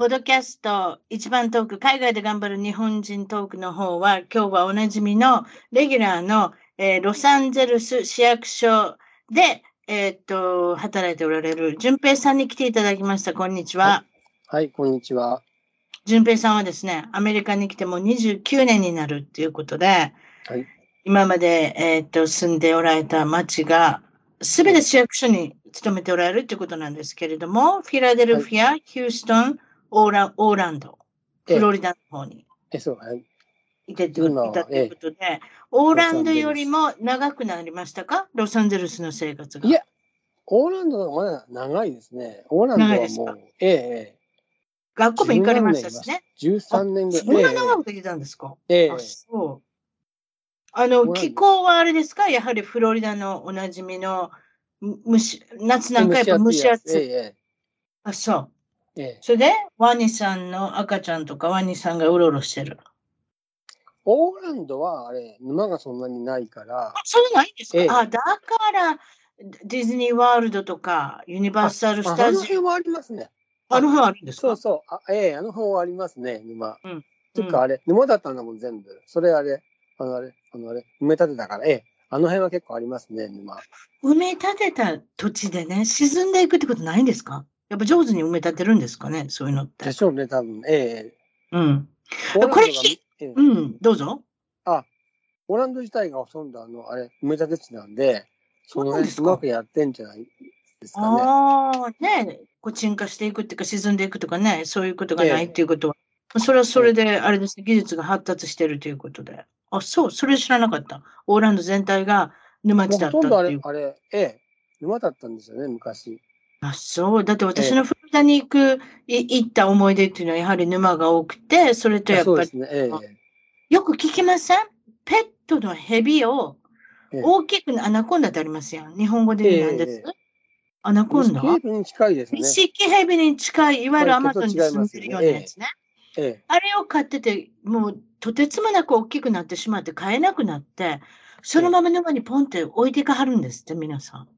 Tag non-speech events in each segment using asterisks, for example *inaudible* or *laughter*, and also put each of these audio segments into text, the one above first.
ポッドキャスト一番トーク、海外で頑張る日本人トークの方は、今日はおなじみのレギュラーの、えー、ロサンゼルス市役所で、えー、っと、働いておられる淳平さんに来ていただきました。こんにちは。はい、はい、こんにちは。淳平さんはですね、アメリカに来ても29年になるっていうことで、はい、今まで、えー、っと住んでおられた町が、すべて市役所に勤めておられるということなんですけれども、フィラデルフィア、はい、ヒューストン、オーラオーランド、フロリダの方に。えそうはい。いていたということで、オーランドよりも長くなりましたか？ロサンゼルスの生活が。いや、オーランドのまだ長いですね。オーランドはもう、ええ学校も行かれましたしね。13年ぐらい。そんな長くできたんですか？ええあ、そう。あの、気候はあれですか？やはりフロリダのおなじみの、蒸し、夏なんかやっぱ蒸し暑い。ええ、あ、そう。ええ、それで、ワニさんの赤ちゃんとかワニさんがうろうろしてる。オーランドはあれ、沼がそんなにないから。あ、そうないんですか、ええ、あ、だから、ディズニーワールドとか、ユニバーサル・スタジオ。あの辺はありますね。あの辺あるんですか？そうそう。あええあの辺はありますね、沼。うん。ていうか、あれ、沼だったんだもん、全部。それあれ、あのあれ、あのあれ、埋め立てたから、ええあの辺は結構ありますね、沼。埋め立てた土地でね、沈んでいくってことないんですか？やっぱ上手に埋め立てるんですかね、そういうのって。でしょうね、多分。ええうん。これ、ええ、うん、どうぞ。あ、オランド自体がほとんどあの、あれ、埋め立て地なんで、その辺うまくやってんじゃないですかね。ああ、ねこう沈下していくっていうか沈んでいくとかね、そういうことがないっていうことは、ええ、それはそれで、あれですね、技術が発達してるということで。あ、そう、それ知らなかった。オーランド全体が沼地だったっていう。ほとんどあれ、あれ、ええ、沼だったんですよね、昔。あ、そう。だって私のフロリダに行く、い行った思い出っていうのはやはり沼が多くて、それとやっぱり、ね。ええ、よく聞きません？ペットのヘビを大きく、アナコンダってありますよ。日本語で何です、え、アナコンダ？ニシキヘビに近いですね。ヘビに近い、いわゆるアマゾンに住んでるようなやつね。あれを飼ってて、もうとてつもなく大きくなってしまって飼えなくなって、そのまま沼にポンって置いてかはるんですって、皆さん。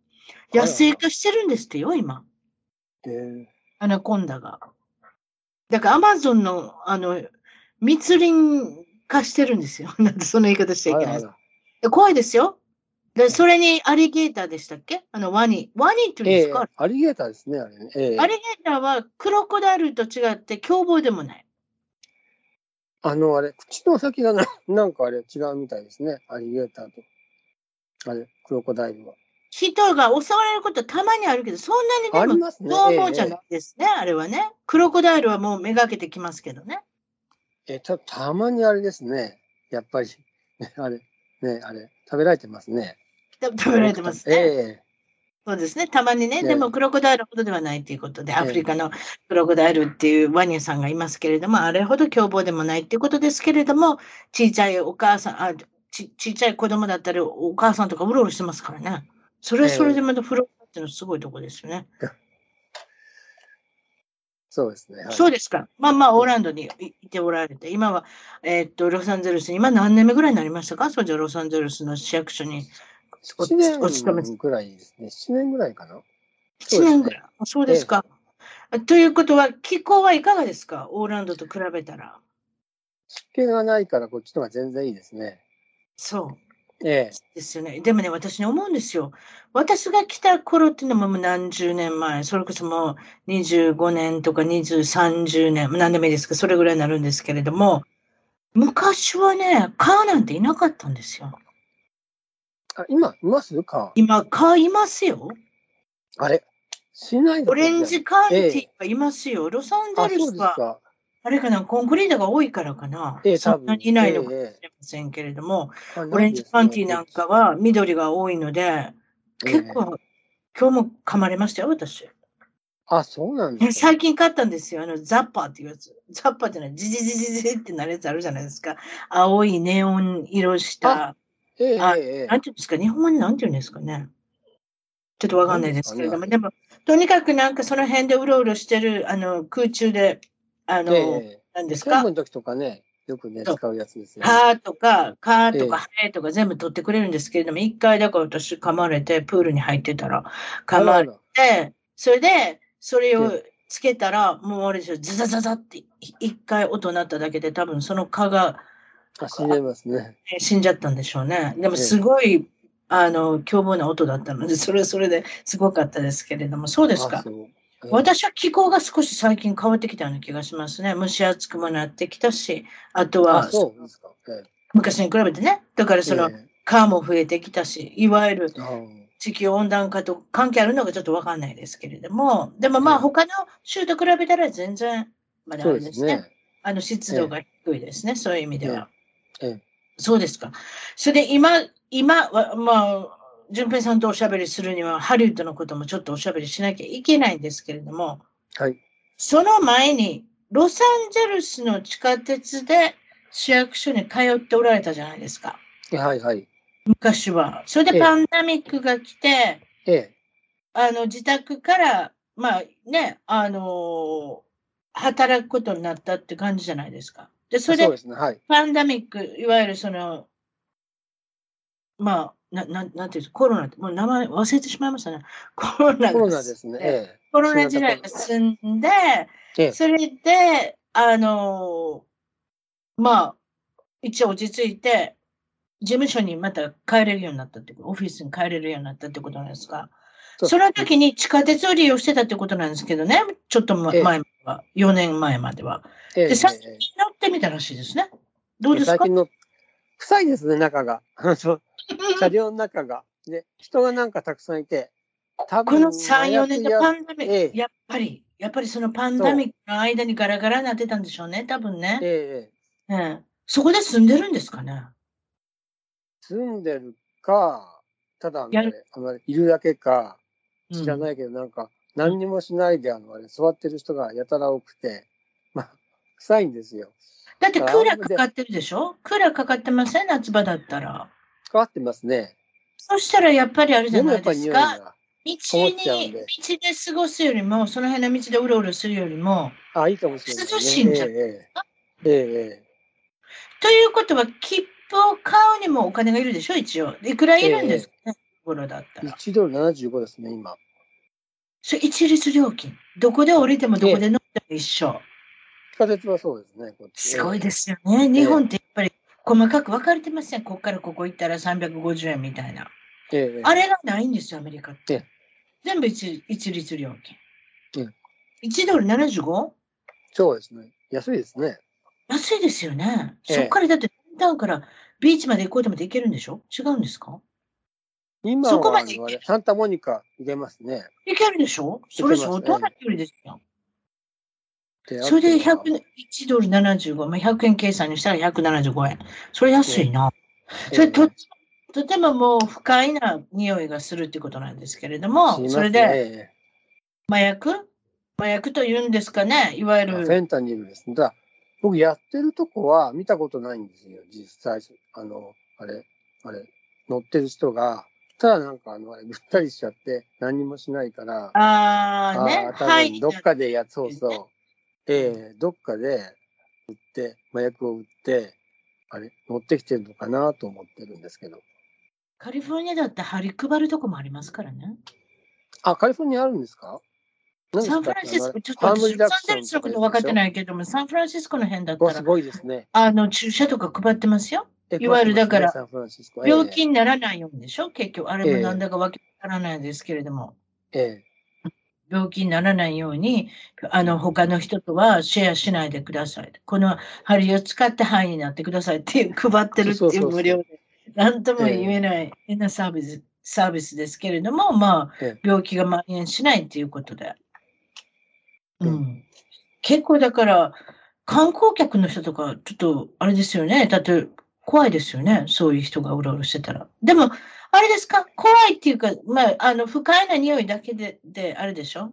野生化してるんですってよ、今。えー、アナコンダが。だからアマゾンの、あの、密林化してるんですよ。*laughs* なんでそんな言い方しちゃいけない。はい怖いですよ。で、それにアリゲーターでしたっけ？あのワニ。ワニって言うんですか、えー、アリゲーターですね、あれね、えー、アリゲーターはクロコダイルと違って凶暴でもない。あの、あれ、口の先がななんかあれ違うみたいですね。アリゲーターと。あれ、クロコダイルは。人が襲われることたまにあるけど、そんなにでも、そう思うじゃないですね、ええ、あれはね。クロコダイルはもうめがけてきますけどね。え、た、たまにあれですね。やっぱり、ね、あれ、ね、あれ、食べられてますね。食べられてますね。ええそうですね。たまにね、でもクロコダイルほどではないということで、アフリカのクロコダイルっていうワニさんがいますけれども、あれほど凶暴でもないっていうことですけれども、ちっちゃいお母さん、あちちっちゃい子供だったり、お母さんとかうろうろしてますからね。それはそれでまたフローっていうのはすごいとこですよね。そうですね。はい、そうですか。まあまあ、オーランドにいておられて、今は、えー、っと、ロサンゼルスに、今何年目ぐらいになりましたか？それじゃロサンゼルスの市役所にお7年ぐらいですね。7年ぐらいかな。7年ぐらい。そうですか。えー、ということは、気候はいかがですか？オーランドと比べたら。湿気がないから、こっちの方が全然いいですね。そう。ええ。ですよね。でもね、私に思うんですよ。私が来た頃っていうのももう何十年前、それこそもう25年とか20、30年、何でもいいですか、それぐらいになるんですけれども、昔はね、カーなんていなかったんですよ。あ、今、います？か今、カーいますよ。あれ？しないオレンジカウンティはいますよ。ロサンゼルスは、か。あれかな、コンクリートが多いからかな。ええそんなにいないのかもしえれませんけれども、あオレンジカウンティなんか、は緑が多いので、結構、今日も噛まれましたよ、私。あ、そうなんですか。*laughs* 最近買ったんですよ。あの、ザッパーっていうやつ。ザッパーってのは、ジジジジジってなるやつあるじゃないですか。青いネオン色した。ええあええなんていうんですか、日本語になんていうんですかね。ちょっとわかんないですけれども、でも、とにかくなんかその辺でうろうろしてる、あの、空中で、あの、ええなんですか？の時とかね、よくね、使うやつですよね。カーとか、カーとかえハエとか全部取ってくれるんですけれども、一回だから私噛まれて、プールに入ってたら、噛まれて、それで、それをえつけたら、もうあれですよ、ザザザザって一回音鳴っただけで、多分その蚊があ、死んでますね。え死んじゃったんでしょうね。でもええすごい、あの、凶暴な音だったので、それはそれですごかったですけれども、そうですか？私は気候が少し最近変わってきたような気がしますね。蒸し暑くもなってきたし、あとは昔に比べてね、だからえそのえ川も増えてきたし、いわゆる地球温暖化と関係あるのかちょっとわかんないですけれども、でもまあええ他の州と比べたら全然、まだあそうれですね。ですね。あの湿度が低いですね、そういう意味では。ええそうですか。それで今、今は、まあ、淳平さんとおしゃべりするには、ハリウッドのこともちょっとおしゃべりしなきゃいけないんですけれども、はい。その前に、ロサンゼルスの地下鉄で市役所に通っておられたじゃないですか。はいはい。昔は。それでええパンダミックが来て、ええ。あの、自宅から、まあね、あの働くことになったって感じじゃないですか。で、それでね。はい。パンダミック、いわゆるその、まあ、なななんていうの？コロナって、もう名前忘れてしまいましたね。*laughs* コロナがコロナですね。えコロナ時代が進んで、ええそれで、あのまあ、一応落ち着いて、事務所にまた帰れるようになったってこと、オフィスに帰れるようになったってことなんですか？その時に地下鉄を利用してたってことなんですけどね、ちょっと前までは、4年前までは。えええで、最近ええ乗ってみたらしいですね。どうですか？最近の、臭いですね、中が。*laughs* *laughs* 車両の中が。で、人がなんかたくさんいて、多分この3、4年のパンダミック、ええやっぱり、やっぱりそのパンダミックの間にガラガラになってたんでしょうね、多分ね。ええええええそこで住んでるんですかね？住んでるか、ただあのやあのいるだけか、うん知らないけど、なんか、何にもしないで、あの、あれ、座ってる人がやたら多くて、まあ、臭いんですよ。だってクーラーかかってるでしょ？クーラーかかってません？夏場だったら。変わってますね。そしたらやっぱりあるじゃないです。か。道に、で道で過ごすよりも、その辺の道でうろうろするよりも、あ、いいかもしれない、ね。涼しいんじゃないええええええということは、切符を買うにもお金がいるでしょ一応。いくらいるんですかね、ところだったええら。1ドル75ですね、今。それ一律料金。どこで降りてもどこで乗っても一緒。地下鉄はそうですね。すごいですよね。日本ってやっぱり細かく分かれてません。ここからここ行ったら350円みたいな。ええええあれがないんですよ、アメリカってええ。全部一一律料金。え1ドル 75? そうですね。安いですね。安いですよね。ええそっからだって、ダウンからビーチまで行こうともで行けるんでしょ？違うんですか？今そこまでサンタモニカ行けますね。行けるでしょ？それ相当な距離ですよ。でそれであとは101ドル75、まあ、100円計算にしたら175円。それ安いな。それとえとてももう不快な匂いがするってことなんですけれども、ねそれでえ麻薬？麻薬というんですかね、いわゆる。えフェンタニルですだ、僕やってるとこは見たことないんですよ、実際。あの、あれ、あれ、乗ってる人が。ただなんかあの、あれ、ぐったりしちゃって何にもしないから、ああね、はい分どっかでや、そうそう。ええどっかで売って、麻薬を売って、あれ、持ってきてるのかなと思ってるんですけど。カリフォルニアだって張り配るとこもありますからね。あ、カリフォルニアあるんですか？サンフランシスコ、ちょっと私、サンゼルスのこと分かってないけども、サンフランシスコの辺だったら、わすごいですね。あの、注射とか配ってますよ。えいわゆるだから病気にならないようにでしょ結局、あれもええなんだかわからないですけれども。ええ病気にならないように、あの、他の人とはシェアしないでください。この針を使って肺になってくださいっていう配ってるっていう無料で、なんとも言えない変なサービス、サービスですけれども、まあ、病気が蔓延しないっていうことで。うん。結構だから、観光客の人とか、ちょっと、あれですよね。だって、怖いですよね。そういう人がうろうろしてたら。でも、あれですか？怖いっていうか、まあ、あの、不快な匂いだけで、で、あれでしょ？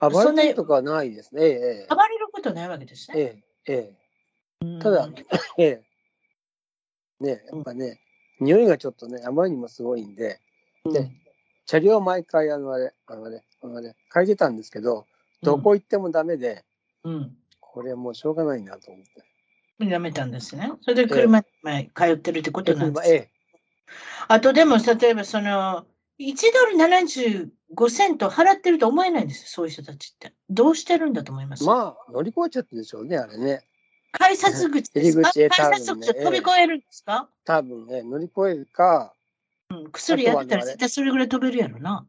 暴れるとかはないですね。ええ、暴れることないわけですね。ええ、ええ。ただ、*laughs* ええ。ね、やっぱね、うん、匂いがちょっとね、あまりにもすごいんで、で、うん、車両毎回、あの、あれ、あのね、あのね、変えてたんですけど、どこ行ってもダメで、うん。これもうしょうがないなと思って。やめたんですね。それで車に通ってるってことなんですか、ええ、あとでも、例えばその、1ドル75セント払ってると思えないんですよ、そういう人たちって。どうしてるんだと思います？まあ、乗り越えちゃってでしょうね、あれね。改札口ですか、ね、改札口飛び越えるんですか？多分ね、乗り越えるか。うん、薬やってたら絶対それぐらい飛べるやろな。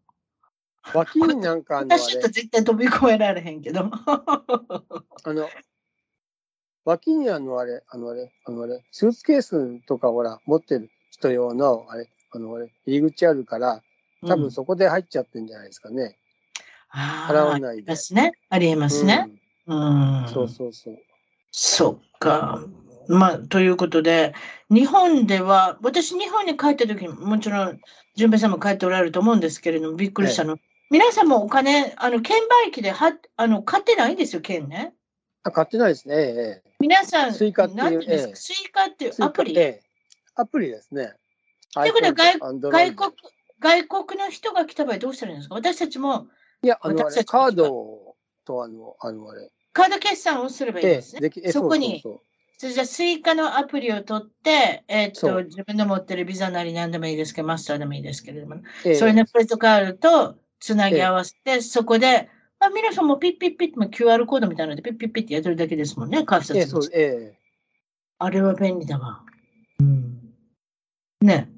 脇になんかあの私と絶対飛び越えられへんけど。あの、脇にあのあれ、あのあれ、あのあれ、スーツケースとかほら、持ってる人用の、あれ、あの、入り口あるから、多分そこで入っちゃってんじゃないですかね。うん、払わないで。ありますね。ありえますね。うん。うん、そうそうそう。そっか。まあ、ということで、日本では、私、日本に帰った時もちろん、淳平さんも帰っておられると思うんですけれども、びっくりしたの。はい、皆さんもお金、あの、券売機ではあの買ってないんですよ、券ね。あ、買ってないですね。ええ、皆さん、 Suica っていう、ええ、 Suica っていうアプリ？ええ、アプリですね。ということは外外国、外国の人が来た場合どうしたらいいんですか？私たちも。いや、あの、カードとあの、あの、あれ。カード決済をすればいいですね。そこに。そじゃ Suica のアプリを取って、えー、っと、自分の持ってるビザなり何でもいいですけど、マスターでもいいですけれども、えそれのクレジットカードとつなぎ合わせて、えそこで、あ、皆さんもピッピッピッと QR コードみたいなのでピッピッピッってやってるだけですもんね、改札口。ええあれは便利だわ。うん。ね。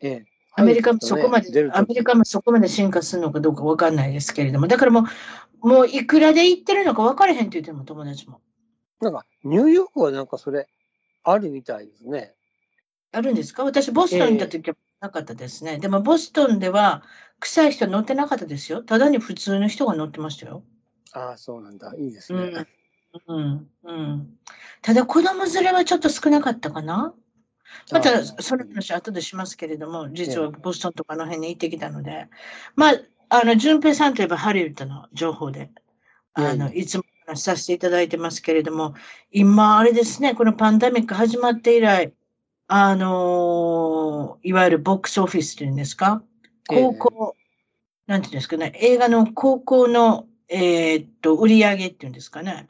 ええ。アメリカもそこまで、ね、アメリカもそこまで進化するのかどうかわかんないですけれども、だからもう、もういくらで言ってるのか分からへんって言ってるも友達も。なんか、ニューヨークはなんかそれ、あるみたいですね。あるんですか？私、ボストンに行った時はなかったですね。えー、でも、ボストンでは、臭い人乗ってなかったですよ。ただに普通の人が乗ってましたよ。ああ、そうなんだ。いいですね。うん。うん。うん、ただ、子供連れはちょっと少なかったかな。また、その話後でしますけれども、実はボストンとかの辺に行ってきたので、まあ、あの、淳平さんといえばハリウッドの情報で、あの、いつもさせていただいてますけれども、今、あれですね、このパンデミック始まって以来、あのいわゆるボックスオフィスというんですか、高校、えー、なんていうんですかね、映画の高校の、えー、っと、売り上げっていうんですかね。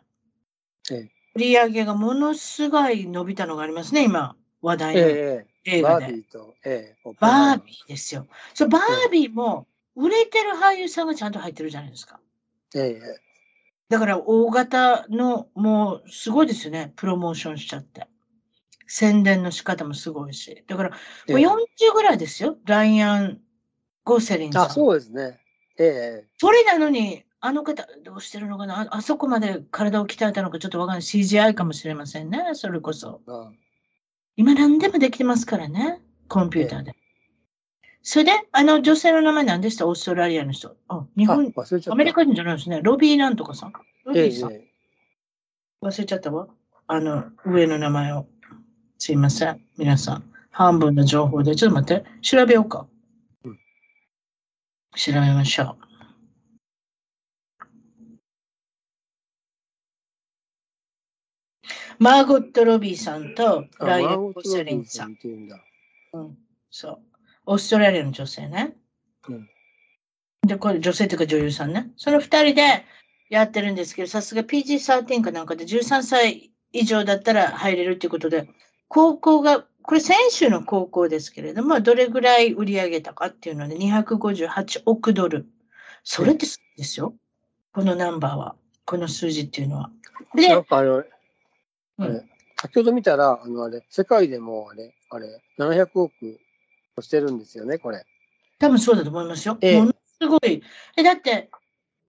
えー、売り上げがものすごい伸びたのがありますね、今、話題の映画で。バービーと、えー、バービーですよ。そう、バービーも、売れてる俳優さんがちゃんと入ってるじゃないですか。ええだから大型の、もうすごいですよね。プロモーションしちゃって。宣伝の仕方もすごいし。だから、もう40ぐらいですよ。ライアン・ゴセリンさん。あ、そうですね。ええそれなのに、あの方、どうしてるのかな？あそこまで体を鍛えたのかちょっとわかんない。CGI かもしれませんね。それこそ。今何でもできてますからね。コンピューターで。それで、あの女性の名前何でした？オーストラリアの人。あ、日本、アメリカ人じゃないですね。ロビーなんとかさん。ロビーさん。ええ、忘れちゃったわ。あの、上の名前を。すいません。皆さん。半分の情報で。ちょっと待って。調べようか。うん、調べましょう。マーゴット・ロビーさんとライアン・ゴセリンさん。うん、そう。オーストラリアの女性ね。うん、で、これ女性というか女優さんね。その二人でやってるんですけど、さすが PG13 かなんかで13歳以上だったら入れるっていうことで、高校が、これ先週の高校ですけれども、どれぐらい売り上げたかっていうので、258億ドル。それってすごいですよ。このナンバーは。この数字っていうのは。で、なんかあの、うん、先ほど見たら、あのあれ、世界でもあれ、あれ、700億してるんですよね、これ。多分そうだと思いますよ。えー、ものすごい。え、だって、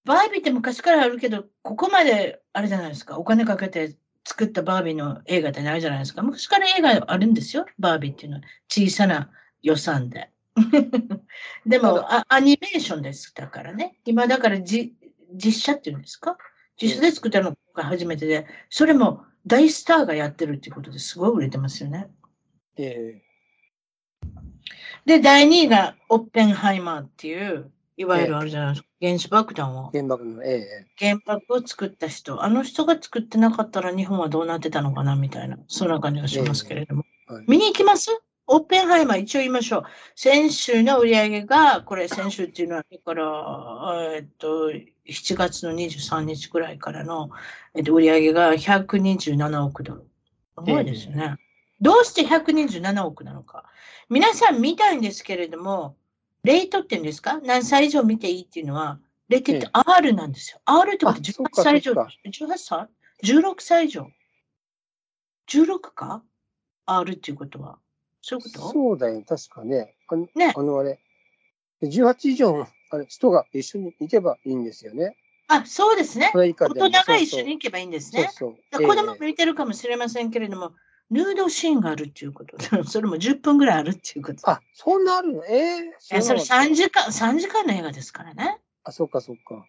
バービーって昔からあるけど、ここまで、あれじゃないですか、お金かけて作ったバービーの映画ってないじゃないですか。昔から映画あるんですよ、バービーっていうのは。小さな予算で。*laughs* でもあ、アニメーションですだからね。今だからじ実写っていうんですか？実写で作ったのが初めてで、それも大スターがやってるっていうことですごい売れてますよね。えで、第2位がオッペンハイマーっていう、いわゆるあるじゃないですか、原子爆弾を。え、原爆の、ええ。原爆を作った人、あの人が作ってなかったら日本はどうなってたのかなみたいな、そんな感じがしますけれども。はい。見に行きます？オッペンハイマー、一応言いましょう。先週の売り上げが、これ先週っていうのは、だから、えっと、7月の23日くらいからの、えっと、売り上げが127億ドル。すごいですよね。どうして127億なのか。皆さん見たいんですけれども、レートっていうんですか？何歳以上見ていいっていうのは、レートって R なんですよ。R ってことあそっ18か歳以上そっか、18歳 ?16 歳以上 ?16 か ?R っていうことは。そういうこと？そうだよ、確かね。あの、ねあのあれ、18以上のあれ人が一緒に行けばいいんですよね。あ、そうですね大人が一緒に行けばいいんですね。そうそう子供も見てるかもしれませんけれども、ヌードシーンがあるっていうこと。それも10分ぐらいあるっていうこと。あ、そんなあるの？ええいやそれ知らなかっ3時間、3時間の映画ですからね。たあ、そっかそっか。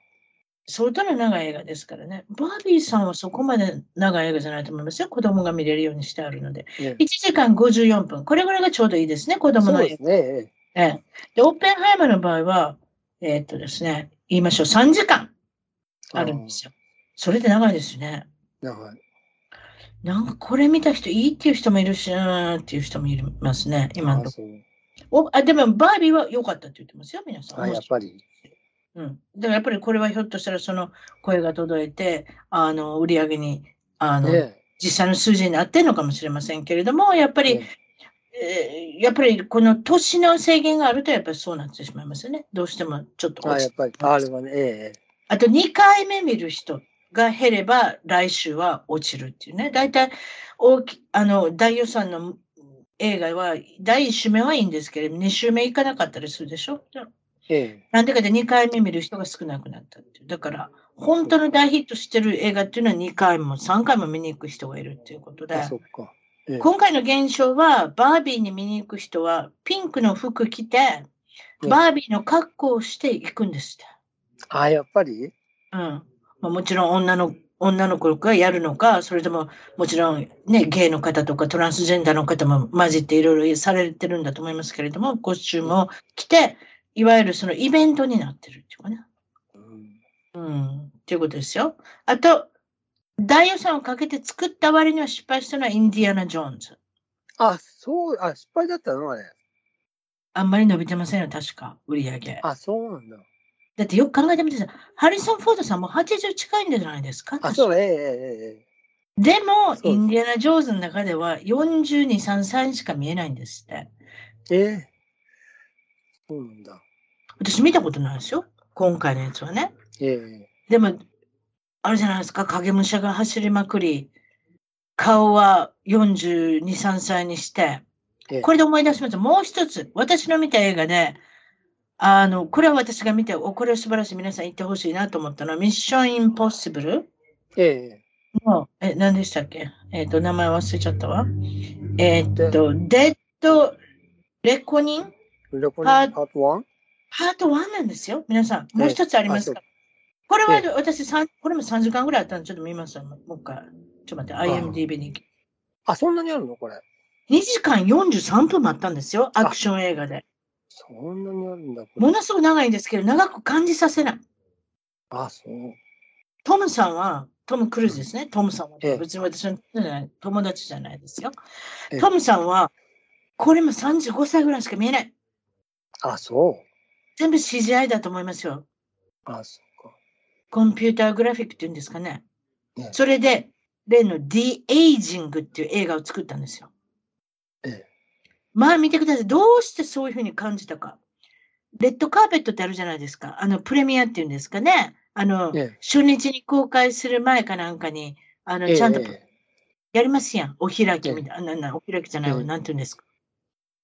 相当な長い映画ですからね。バービーさんはそこまで長い映画じゃないと思いますよ。子供が見れるようにしてあるので。ね1時間54分。これぐらいがちょうどいいですね、子供の映そうですね。え画。ええで、オッペンハイマーの場合は、えーっとですね、言いましょう、3時間えあるんですよ。それで長いですよね。長い。なんかこれ見た人いいっていう人もいるし、うーんっていう人もいますね、今のとこあそうおあでも、バービーは良かったって言ってますよ、皆さん。あ、やっぱり。うん。だからやっぱりこれはひょっとしたらその声が届いて、あの、売り上げに、あの、ね実際の数字になってるのかもしれませんけれども、やっぱり、ねえーやっぱりこの年の制限があると、やっぱりそうなってしまいますよね。どうしてもちょっとあ、落ちやっぱり。あれはね、えあと2回目見る人が減れば来週は落ちるっていうね。大体大きあの大予算の映画は第1週目はいいんですけれども、2週目いかなかったりするでしょ？ええなんでかで2回目見る人が少なくなったっていう。だから、本当の大ヒットしてる映画っていうのは2回も3回も見に行く人がいるっていうことでえ。あ、、そっか。ええ今回の現象は、バービーに見に行く人は、ピンクの服着て、バービーの格好をして行くんですって。あ、やっぱり？うん。まあ、もちろん女の女の子がやるのか、それとももちろんね、ゲイの方とかトランスジェンダーの方も混じっていろいろされてるんだと思いますけれども、コスチュームを着て、いわゆるそのイベントになってるっていうかね。うんうん。っていうことですよ。あと、大予算をかけて作った割には失敗したのはインディアナ・ジョーンズ。あ、そう、あ、失敗だったのあれ。あんまり伸びてませんよ、確か、売り上げ。あ、そうなんだ。だってよく考えてみてさい。ハリソン・フォードさんも80近いんじゃないですか。あ、そう、えええええでも、インディアナ・ジョーンズの中では42、3歳にしか見えないんですって。え。ええそうなんだ。私見たことないですよ。今回のやつはね。ええでも、あれじゃないですか。影武者が走りまくり、顔は42、3歳にして、ええこれで思い出しました。もう一つ、私の見た映画で、あの、これは私が見て、おこれは素晴らしい。皆さん言ってほしいなと思ったのは、ミッション・インポッシブルええの、え、何でしたっけ？えっ、と、名前忘れちゃったわ。えっ、と、デッド・レコニン？レコニン？パート 1? パート1なんですよ。皆さん、もう一つありますか？ら。これは私三、これも3時間ぐらいあったので、ちょっと見ますわもう一回。ちょっと待って、IMDB に。あ、そんなにあるの？これ。2時間43分もあったんですよ。アクション映画で。そんなにあるんだ、こもれ。のすごく長いんですけど、長く感じさせない。あ、そう。トムさんは、トム・クルーズですね。トムさんはええ別に私の友達じゃないですよええ。トムさんは、これも35歳ぐらいしか見えない。あ、そう。全部 CGI だと思いますよ。あ、そっか。コンピューターグラフィックっていうんですかね。ええそれで、例の The Aging っていう映画を作ったんですよ。ええまあ見てください。どうしてそういうふうに感じたか。レッドカーペットってあるじゃないですか。あの、プレミアっていうんですかね。あの、ええ初日に公開する前かなんかに、あの、ええちゃんとええやりますやん。お開きみたいな、ななお開きじゃないわ、ええなんていうんですか。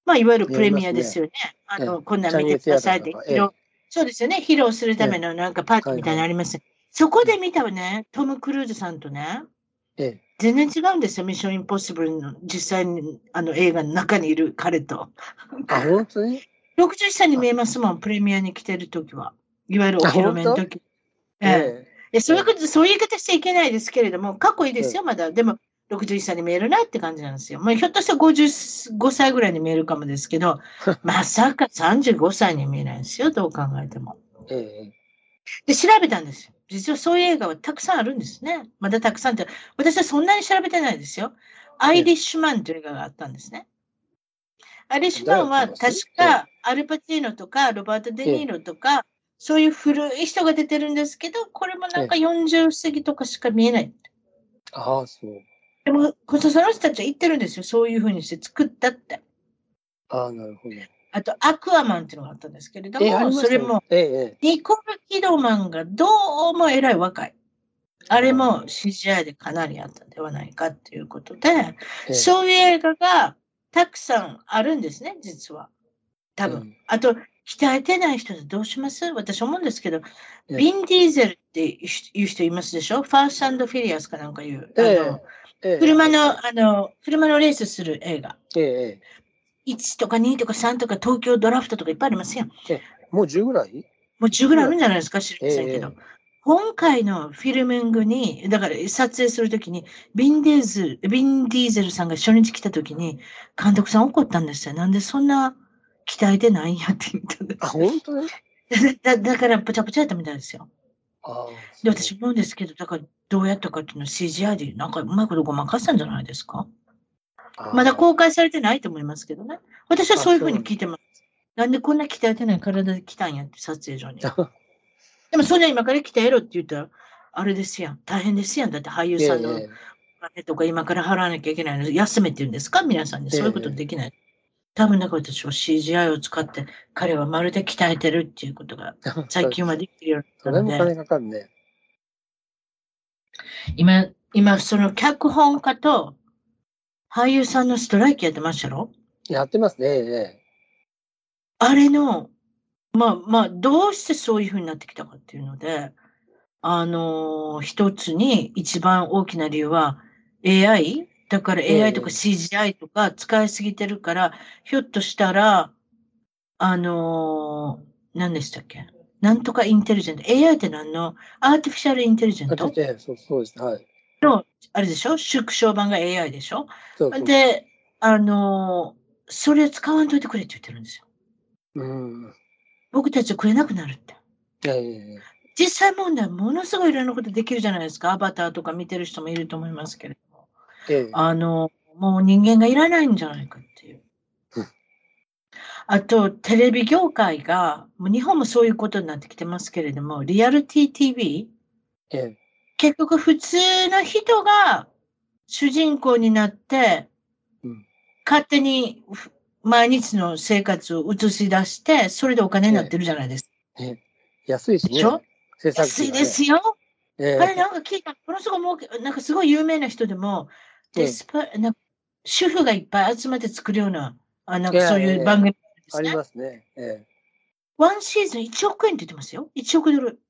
まあ、いわゆるプレミアですよね。あの、ええこんなん見てくださいってそうですよね。披露するためのなんかパーティーみたいなのあります。そこで見たね、トム・クルーズさんとね、ええ。全然違うんですよ。ミッション・インポッシブルの実際にあの映画の中にいる彼と。あ、本当に？60歳に見えますもん、プレミアに来てるときは。いわゆるお披露目のとき。ええええそういうこと、そういう言い方しちゃいけないですけれども、かっこいいですよ、まだ。でも、61歳に見えるなって感じなんですよ。まあ、ひょっとしたら55歳ぐらいに見えるかもですけど、*laughs* まさか35歳に見えないんですよ、どう考えても。え。ええ。で、調べたんですよ。実はそういう映画はたくさんあるんですね。まだたくさんって、私はそんなに調べてないですよ。アイリッシュマンという映画があったんですね。アイリッシュマンは確かアルパチーノとかロバート・デ・ニーロとか、そういう古い人が出てるんですけど、これもなんか40過ぎとかしか見えない。ああ、そう。でも、こそその人たちは言ってるんですよ。そういうふうにして作ったって。ああ、なるほど。あと、アクアマンっていうのがあったんですけれども、ましたねそれも、ええ、えニコル・キドマンがどうもえらい若い。あれも CGI でかなりあったんではないかっていうことで、え。ええそういう映画がたくさんあるんですね、実は。多分。うんあと、鍛えてない人でどうします？私思うんですけど、ええビン・ディーゼルっていう人いますでしょ？ファーストフィリアスかなんかいう。ええあのええ車の、あの、車のレースする映画。ええ、え1とか2とか3とか東京ドラフトとかいっぱいありますよ。え。もう10ぐらい？もう10ぐらいあるんじゃないですか、知りませんけえど。今回のフィルミングに、だから撮影するときに、ビンディーズル、ビンディーゼルさんが初日来たときに、監督さん怒ったんですよ。なんでそんな鍛えてないんやって言ったんであ、本当。*laughs* だだから、ぽちゃぽちゃやったみたいですよ。で、私思うんですけど、だからどうやったかっていうのは CGI でなんかうまいことごまかしたんじゃないですか？まだ公開されてないと思いますけどね。私はそういうふうに聞いてます。なんでこんな鍛えてない体で来たんやって、撮影所に。*laughs* でもそんな今から鍛えろって言ったら、あれですやん。大変ですやん。だって俳優ええさんのおええ金とか今から払わなきゃいけないの。休めって言うんですか？皆さんに。そういうことできない。多分だから私は CGI を使って、彼はまるで鍛えてるっていうことが *laughs* 最近はできるようそになったので、れも金かかるね。今、今その脚本家と俳優さんのストライキやってましたろ？やってますね。ええあれの、まあまあ、どうしてそういうふうになってきたかっていうので、あのー一つに一番大きな理由は AI? だからええ AI とか CGI とか使いすぎてるから、ひょっとしたら、あのー何でしたっけ？なんとかインテリジェント。AI って何の？アーティフィシャルインテリジェント？ええそうそうです。はい。あれでしょ？縮小版が AI でしょ？そう。で、あのーそれ使わんといてくれって言ってるんですよ。うん。僕たちはくれなくなるって。ええ実際問題、ものすごいいろんなことできるじゃないですか。アバターとか見てる人もいると思いますけれども。ええ。あの、もう人間がいらないんじゃないかっていう。うん。あと、テレビ業界が、もう日本もそういうことになってきてますけれども、リアルティ TV、ええ。結局普通の人が主人公になって、うん。勝手にふ毎日の生活を映し出して、それでお金になってるじゃないですか。安いしね。でしょ？制作安いですよ。ええ。あれなんか聞いた、ものすごけ、なんかすごい有名な人でも、ええデスパなんか主婦がいっぱい集まって作るような、あなんええかそういう番組ですね。ありますね。えワンシーズン1億円って言ってますよ。1億ドル。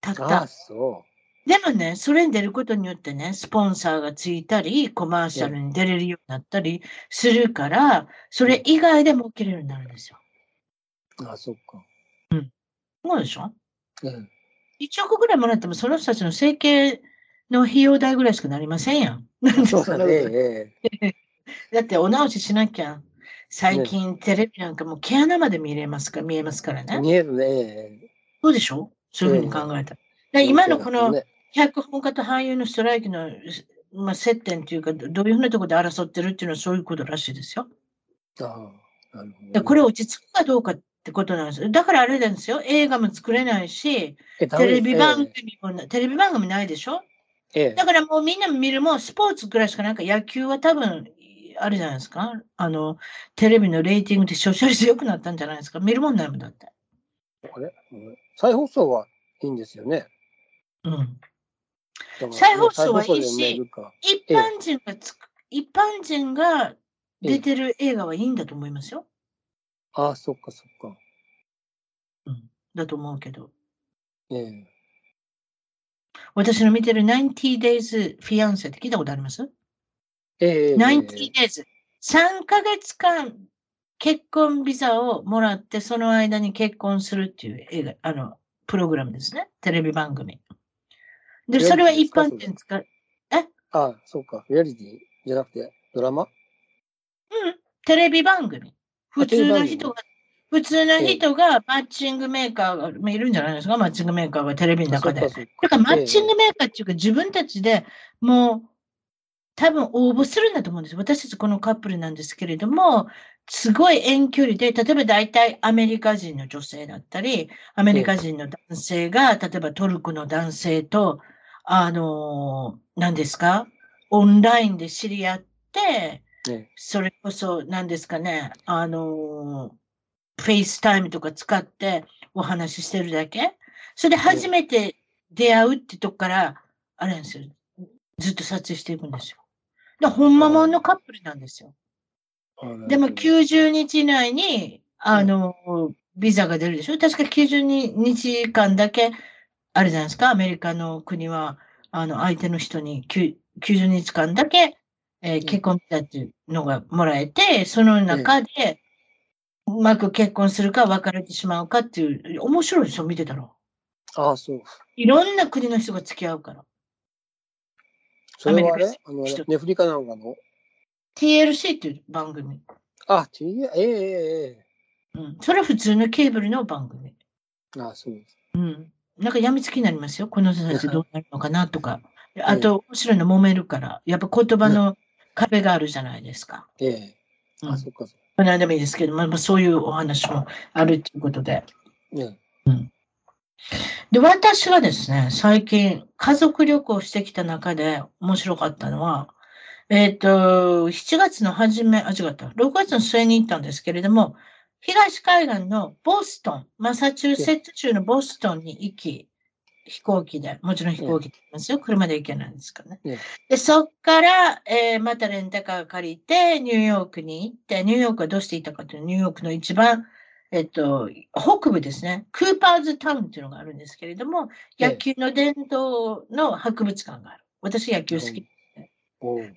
たっえあ。そでもね、それに出ることによってね、スポンサーがついたり、コマーシャルに出れるようになったりするから、それ以外で儲けれるようになるんですよ。う。ああ、そっか。そうでしょええ ?1 億ぐらいもらっても、その人たちの生計の費用代ぐらいしかなりませんやん。なんでそうだね。*laughs* だってお直ししなきゃ。最近テレビなんかもう毛穴まで見れますか見えますからね。見えるね。ええそうでしょ？そういうふうに考えた今のこのね脚本家と俳優のストライキの、まあ、接点というか、どどういうふうなところで争ってるっていうのはそういうことらしいですよ。ああ、なるほど。でこれ落ち着くかどうかってことなんですよ。だからあれなんですよ。映画も作れないし、えテレビ番え組もな、テレビ番組ないでしょ？えええだからもうみんな見るもんスポーツぐらいしかなんか野球は多分、あれじゃないですか。あの、テレビのレーティングで視聴率良くなったんじゃないですか。見るもんないもんだって。あれ？うん再放送はいいんですよね。うん。再放送はいいし一般人がつく、一般人が出てる映画はいいんだと思いますよ。ああ、そっかそっか。だと思うけど。ええ。私の見てる90 days fiance って聞いたことあります？ええ。?90 days。3ヶ月間結婚ビザをもらって、その間に結婚するっていう映画、あの、プログラムですね。テレビ番組。で、それは一般人使う。ああ、そうか。リアリティじゃなくて、ドラマ？うん、テレビ番組。普通の人が、普通の人がマッチングメーカーが、まあいるんじゃないですか、マッチングメーカーがテレビの中で。あそうからマッチングメーカーっていうか、自分たちでもう、多分応募するんだと思うんです。私たちこのカップルなんですけれども、すごい遠距離で、例えば大体アメリカ人の女性だったり、アメリカ人の男性が、例えばトルコの男性と、あの、何ですか？オンラインで知り合って、ええ。それこそ何ですかね、あの、 FaceTime とか使ってお話ししてるだけ？それで初めて出会うってとこから、あれなんですよ。ずっと撮影していくんですよ。で、ほんまもんのカップルなんですよ。でも90日以内に、あの、ビザが出るでしょ？確か90日間だけ、あるじゃないですか？アメリカの国は、あの、相手の人に9 90日間だけ、えーん結婚ビザっていうのがもらえて、その中で、うまく結婚するか別れてしまうかっていう、面白いでしょ？見てたら。ああ、そう。いろんな国の人が付き合うから。それはあアメリれあの人、ネフリカなんかの？TLC っていう番組。あ、T、ええええうん。それは普通のケーブルの番組。ええああ、そうです。うん。なんか病みつきになりますよ。この人たちどうなるのかなとか。で *laughs* あと、面白いの揉めるから。やっぱ言葉の壁があるじゃないですか。ええうんあ、そっかそっか。この間もいいですけど、まあ、まあそういうお話もあるということで。ねで、私がですね、最近家族旅行してきた中で面白かったのは、えっ、と、7月の初め、あ、違った、6月の末に行ったんですけれども、東海岸のボストン、マサチューセッツ州のボストンに行き、飛行機で、もちろん飛行機で行きますよ。車で行けないんですからね。ねで、そっから、えーまたレンタカー借りて、ニューヨークに行って、ニューヨークはどうして行ったかというと、ニューヨークの一番、えっと、北部ですね、クーパーズタウンっていうのがあるんですけれども、ええ野球の伝統の博物館がある。私野球好き。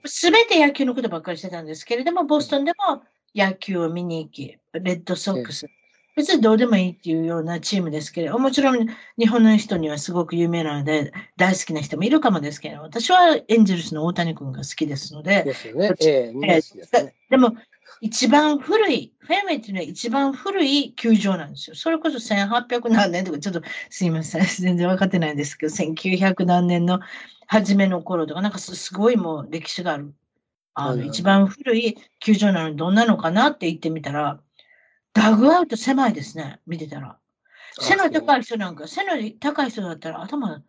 すべて野球のことばっかりしてたんですけれども、ボストンでも野球を見に行き、レッドソックス。別にどうでもいいっていうようなチームですけれども、もちろん日本の人にはすごく有名なので、大好きな人もいるかもですけど、私はエンジェルスの大谷君が好きですので、ですよね。ええみんな好きですね。でも、一番古い、フェンウェイっていうのは一番古い球場なんですよ。それこそ1800何年とか、ちょっとすいません、*laughs* 全然分かってないんですけど、1900何年の初めの頃とか、なんかすすごいもう歴史がある。あの、一番古い球場なのにどんなのかなって言ってみたら、ダグアウト狭いですね、見てたら。背の高い人なんか、背の高い人だったら頭、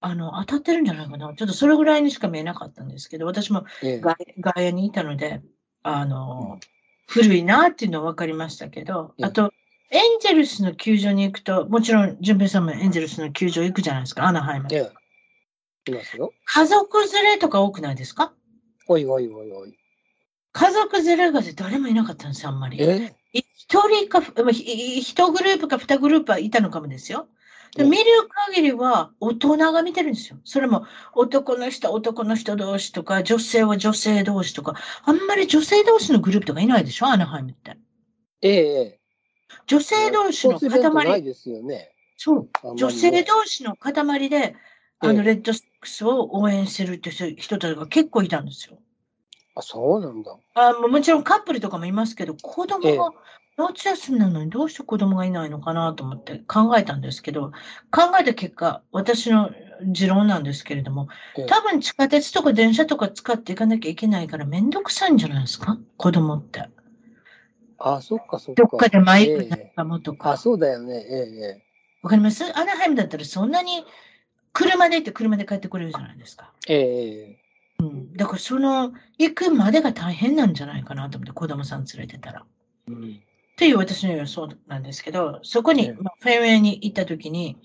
あの、当たってるんじゃないかな。ちょっとそれぐらいにしか見えなかったんですけど、私もええ外外野にいたので、あの、古いなっていうのは分かりましたけど、うんあと、エンジェルスの球場に行くと、もちろん、淳平さんもエンジェルスの球場行くじゃないですか、アナハイム。ええいますよ。家族連れとか多くないですか？おいおいおいおい。家族連れが誰もいなかったんですよ、あんまり。え人か、ふまあひ一グループか二グループはいたのかもですよ。でうん見る限りは大人が見てるんですよ。それも男の人、男の人同士とか、女性は女性同士とか、あんまり女性同士のグループとかいないでしょ、アナハイムって。ええええ女性同士のスポーツイベントない塊、ですよね。そう、女性同士の塊で、あの、ええレッドソックスを応援してるって人人たちが結構いたんですよ。あ、そうなんだ。あももちろんカップルとかもいますけど、子供ええが夏休みなのにどうして子供がいないのかなと思って考えたんですけど、考えた結果、私の持論なんですけれどもええ、多分地下鉄とか電車とか使っていかなきゃいけないからめんどくさいんじゃないですか？子供って。あ、そっかそっか。どっかでマイクなかもとあ、か。そうだよね。えええわかります？アナハイムだったらそんなに車で行って車で帰ってくれるじゃないですか。ええええうん。だからその行くまでが大変なんじゃないかなと思って子供さん連れてたら。うんという私の予想なんですけど、そこに、ええまあ、フェンウェイに行ったときに、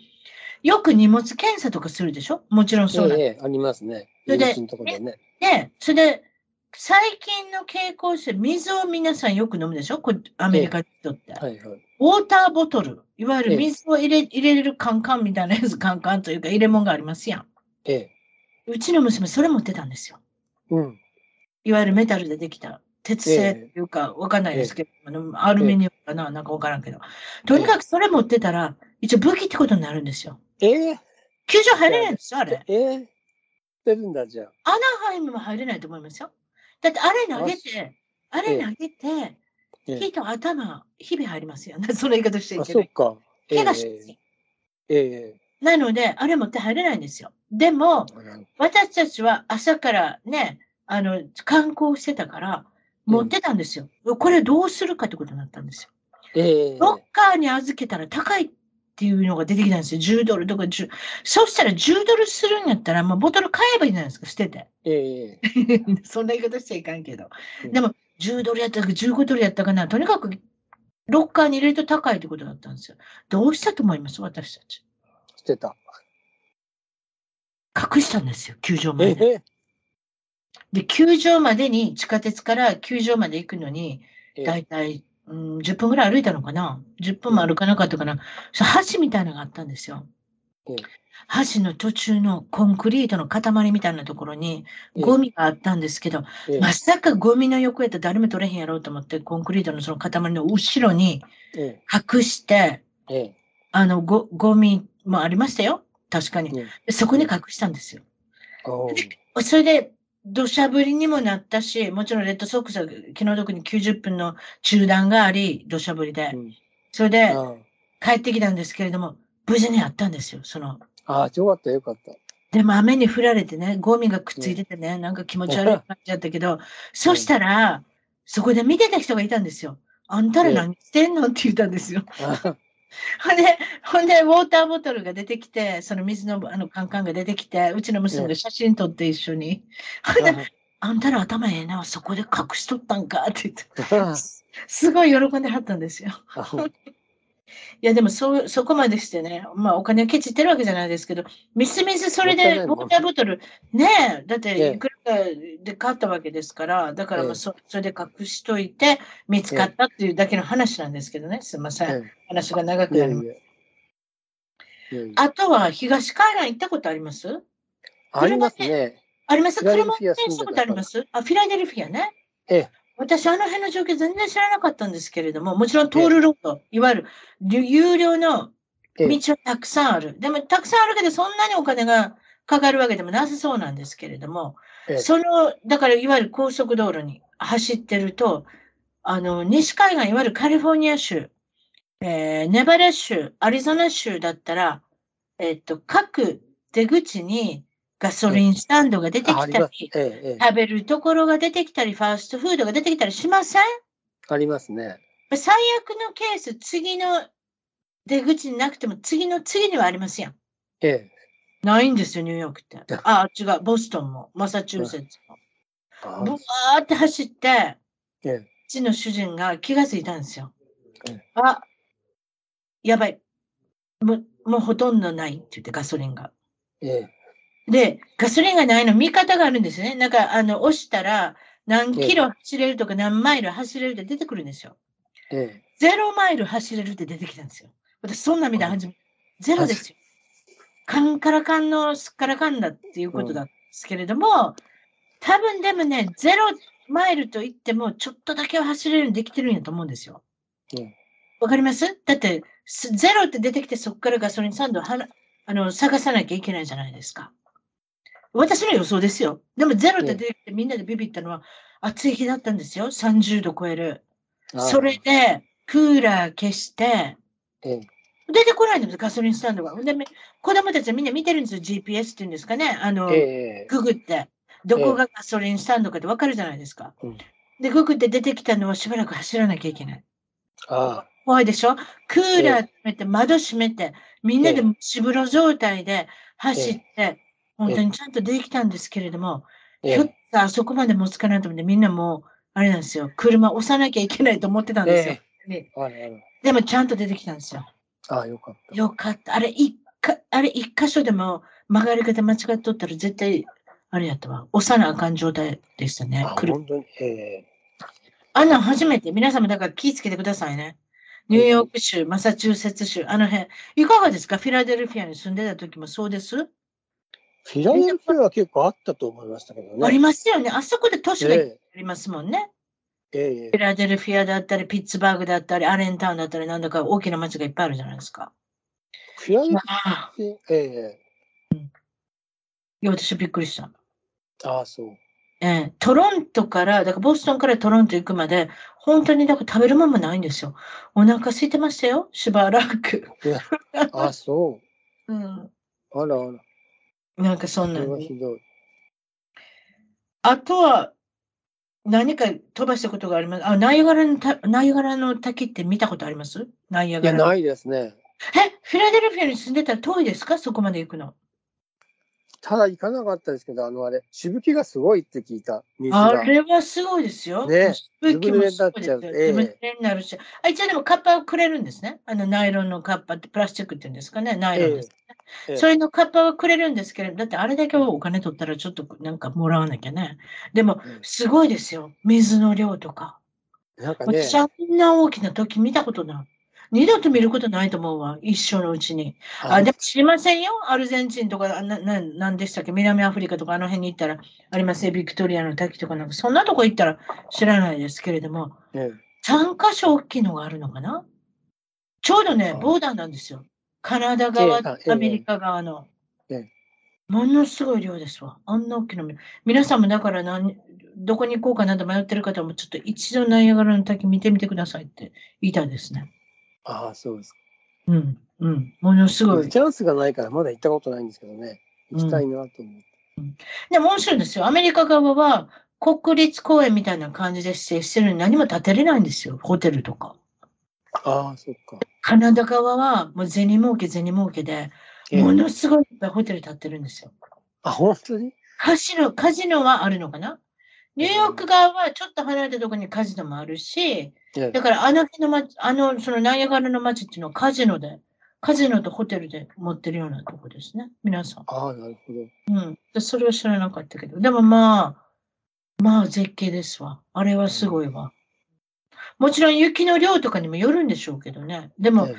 よく荷物検査とかするでしょ？もちろんそうなんでええええありますね。それでね。で、それで、最近の傾向として、水を皆さんよく飲むでしょ？これアメリカ人って。はいはい。ウォーターボトル、いわゆるええ水を入れ入れれるカンカンみたいなやつ、カンカンというか入れ物がありますやん。ええ。うちの娘、それ持ってたんですよ。うん。いわゆるメタルでできた。鉄製っていうか、わかんないですけど、あのアルミニウムかな、なんかわからんけど。とにかくそれ持ってたら、一応武器ってことになるんですよ。ええ。球場入れないんですよ、あれ。ええ。してるんだ、じゃあ。アナハイムも入れないと思いますよ。だってあれ投げて、あれ投げて、ええ火と頭、日々入りますよね。*laughs* その言い方しちゃあ、いけない。そっか。ええ怪我しますよ。ええ。なので、あれ持って入れないんですよ。でも、私たちは朝からね、あの、観光してたから、持ってたんですよ。これどうするかってことになったんですよ。ええ。ロッカーに預けたら高いっていうのが出てきたんですよ。10ドルとか10。そしたら10ドルするんやったら、もうボトル買えばいいじゃないですか、捨てて。ええ。*laughs* そんな言い方しちゃいかんけどう。んでも、10ドルやったか15ドルやったかな。とにかく、ロッカーに入れると高いってことだったんですよ。どうしたと思います？私たち。してた。隠したんですよ、球場まえで。え。で、球場までに、地下鉄から球場まで行くのに、ええだいたい、うん、10分ぐらい歩いたのかな ?10 分も歩かなかったかな、橋みたいなのがあったんですよ。え橋の途中のコンクリートの塊みたいなところにえゴミがあったんですけど、ええまさかゴミの横やったら誰も取れへんやろうと思って、コンクリートのその塊の後ろにえ隠して、え。えあの、ご、ゴミもありましたよ。確かに。そこに隠したんですよ。それで、土砂降りにもなったし、もちろんレッドソックスは気の毒に90分の中断があり、土砂降りでう。んそれであ帰ってきたんですけれども、無事にあったんですよ。その、ああ、よかった、よかった。でも雨に降られてね、ゴミがくっついててね、なんか気持ち悪い感じだったけど、*laughs* そしたら、そこで見てた人がいたんですよ。あんたら何してんの？って言ったんですよ。*laughs* あ *laughs* ほんで、ほんで、ウォーターボトルが出てきて、その水のあのカンカンが出てきて、うちの娘が写真撮って一緒に。*laughs* ほんで、あんたら頭ええな、そこで隠しとったんかって言って、*laughs* あすごい喜んではったんですよ。あいや、でもそ、そこまでしてね、まあお金をケチってるわけじゃないですけど、みすみすそれでウォーターボトル、ねえ、だっえてえいくらかで買ったわけですから、だからまええ。あそそれで隠しといて見つかったっていうだけの話なんですけどね、すみません。え話が長くなります。あとは東海岸行ったことあります？ありますね。あります？車運転したことあります？あ、フィラデルフィアね。ええ私、あの辺の状況全然知らなかったんですけれども、もちろん通るロード、いわゆる有料のええ。道はたくさんある。でも、たくさんあるけど、そんなにお金がかかるわけでもなさそうなんですけれども、ええ。その、だから、いわゆる高速道路に走ってると、あの、西海岸、いわゆるカリフォルニア州、えーネバダ州、アリゾナ州だったら、えっと、各出口にガソリンスタンドが出てきたり、ええええ食べるところが出てきたり、ファーストフードが出てきたりしません？ありますね。最悪のケース、次の出口になくても、次の次にはありますやん。ええ。ないんですよ、ニューヨークって。*laughs* あ、違う、ボストンも、マサチューセッツあも。ブワーって走って、ええうちの主人が気がついたんですよええ。あ、やばい。もうもうほとんどないって言って、ガソリンが。ええ。で、ガソリンがないの見方があるんですね。なんか、あの、押したら、何キロ走れるとか何マイル走れるって出てくるんですよ。ええ。ゼロマイル走れるって出てきたんですよ。私、そんな見た初め。ゼロですよ。カンカラカンのすっからかんだっていうことなんですけれども、多分でもね、ゼロマイルといっても、ちょっとだけは走れるようにできてるんやと思うんですよ。うんわかります？だって、すゼロって出てきて、そこからガソリンスタンドをはなあの探さなきゃいけないじゃないですか。私の予想ですよ。でもゼロって出てきて、みんなでビビったのは、暑い日だったんですよ。30度超える。それで、クーラー消して、ええ。出てこないんですガソリンスタンドが。で、め子供たちはみんな見てるんですよ。GPS っていうんですかね。あの、ええ。ググって。どこがガソリンスタンドかってわかるじゃないですか。うんで、ググって出てきたのはしばらく走らなきゃいけない。あ怖いでしょ？クーラー閉めて、窓閉めて、みんなでえしぶろ状態で走って、本当にちゃんとできたんですけれども、えひょっとしたらそこまで持つかなと思って、みんなもう、あれなんですよ。車押さなきゃいけないと思ってたんですよ。ね。でもちゃんと出てきたんですよ。ああ、よかった。よかった。あれ、一か、あれ、一箇所でも曲がり方間違っとったら絶対、あれやったわ。押さなあかん状態でしたね。あ、本当に？えあんなん初めて、皆様だから気ぃつけてくださいね。ニューヨーク州、マサチューセッツ州、あの辺。いかがですか？フィラデルフィアに住んでた時もそうです、ーフィラデルフィアは結構あったと思いましたけどね。ありますよね。あそこで都市があえりますもんね。えええフィラデルフィアだったり、ピッツバーグだったり、アレンタウンだったり、なんだか大きな街がいっぱいあるじゃないですか。フィラデルフィア、ええいや、私びっくりした。ああ、そう。ええトロントから、だからボストンからトロント行くまで、本当にだから食べるもんもないんですよ。お腹空いてましたよ、しばらく。ああ、そう *laughs* ん、う。あらあら。なんかそんそれなんではひどい。あとは、何か飛ばしたことがあります？あ、ナイアガラのたナイアガラの滝って見たことあります？ナイアいや、ガラ。ないですね。え、フィラデルフィアに住んでたら遠いですか？そこまで行くの。ただ行かなかったですけど、あのあれ、しぶきがすごいって聞いた。あれはすごいですよ。ね武器もすごいですよ。ええ自分でになるし。あ、一応でもカッパをくれるんですね。あのナイロンのカッパってプラスチックって言うんですかね。ナイロンです、ねええそれのカッパはくれるんですけれど、だってあれだけお金取ったらちょっとなんかもらわなきゃね。でも、うんすごいですよ。水の量とか。なんかね、私、あんな大きな時見たことない。二度と見ることないと思うわ。一生のうちに。あ、でも知りませんよ？アルゼンチンとか、あな、な、なんでしたっけ？南アフリカとかあの辺に行ったらあります？よ。ビクトリアの滝とかなんか、そんなとこ行ったら知らないですけれども、え3箇所大きいのがあるのかな？ちょうどねあ、ボーダーなんですよ。カナダ側ええあええアメリカ側のええ。ものすごい量ですわ。あんな大きなの。皆さんもだから何、どこに行こうかなと迷ってる方も、ちょっと一度ナイアガラの滝見てみてくださいって言いたいですね。ああ、そうですか。うん、うん。ものすごい。チャンスがないからまだ行ったことないんですけどね。行きたいなと思って。でも面白いですよ。アメリカ側は国立公園みたいな感じで指定してるのに何も建てれないんですよ。ホテルとか。ああ、そっか。カナダ側はもう銭儲け銭儲けで、ええものすごいいっぱいホテル建ってるんですよ。あ、本当に？カジノ、カジノはあるのかな？ニューヨーク側はちょっと離れたところにカジノもあるし、ええだからあの辺の町、あの、そのナイアガラの町っていうのはカジノで、カジノとホテルで持ってるようなとこですね。皆さん。ああ、なるほど。うん。でそれは知らなかったけど。でもまあ、まあ絶景ですわ。あれはすごいわ。もちろん雪の量とかにもよるんでしょうけどね。でも、え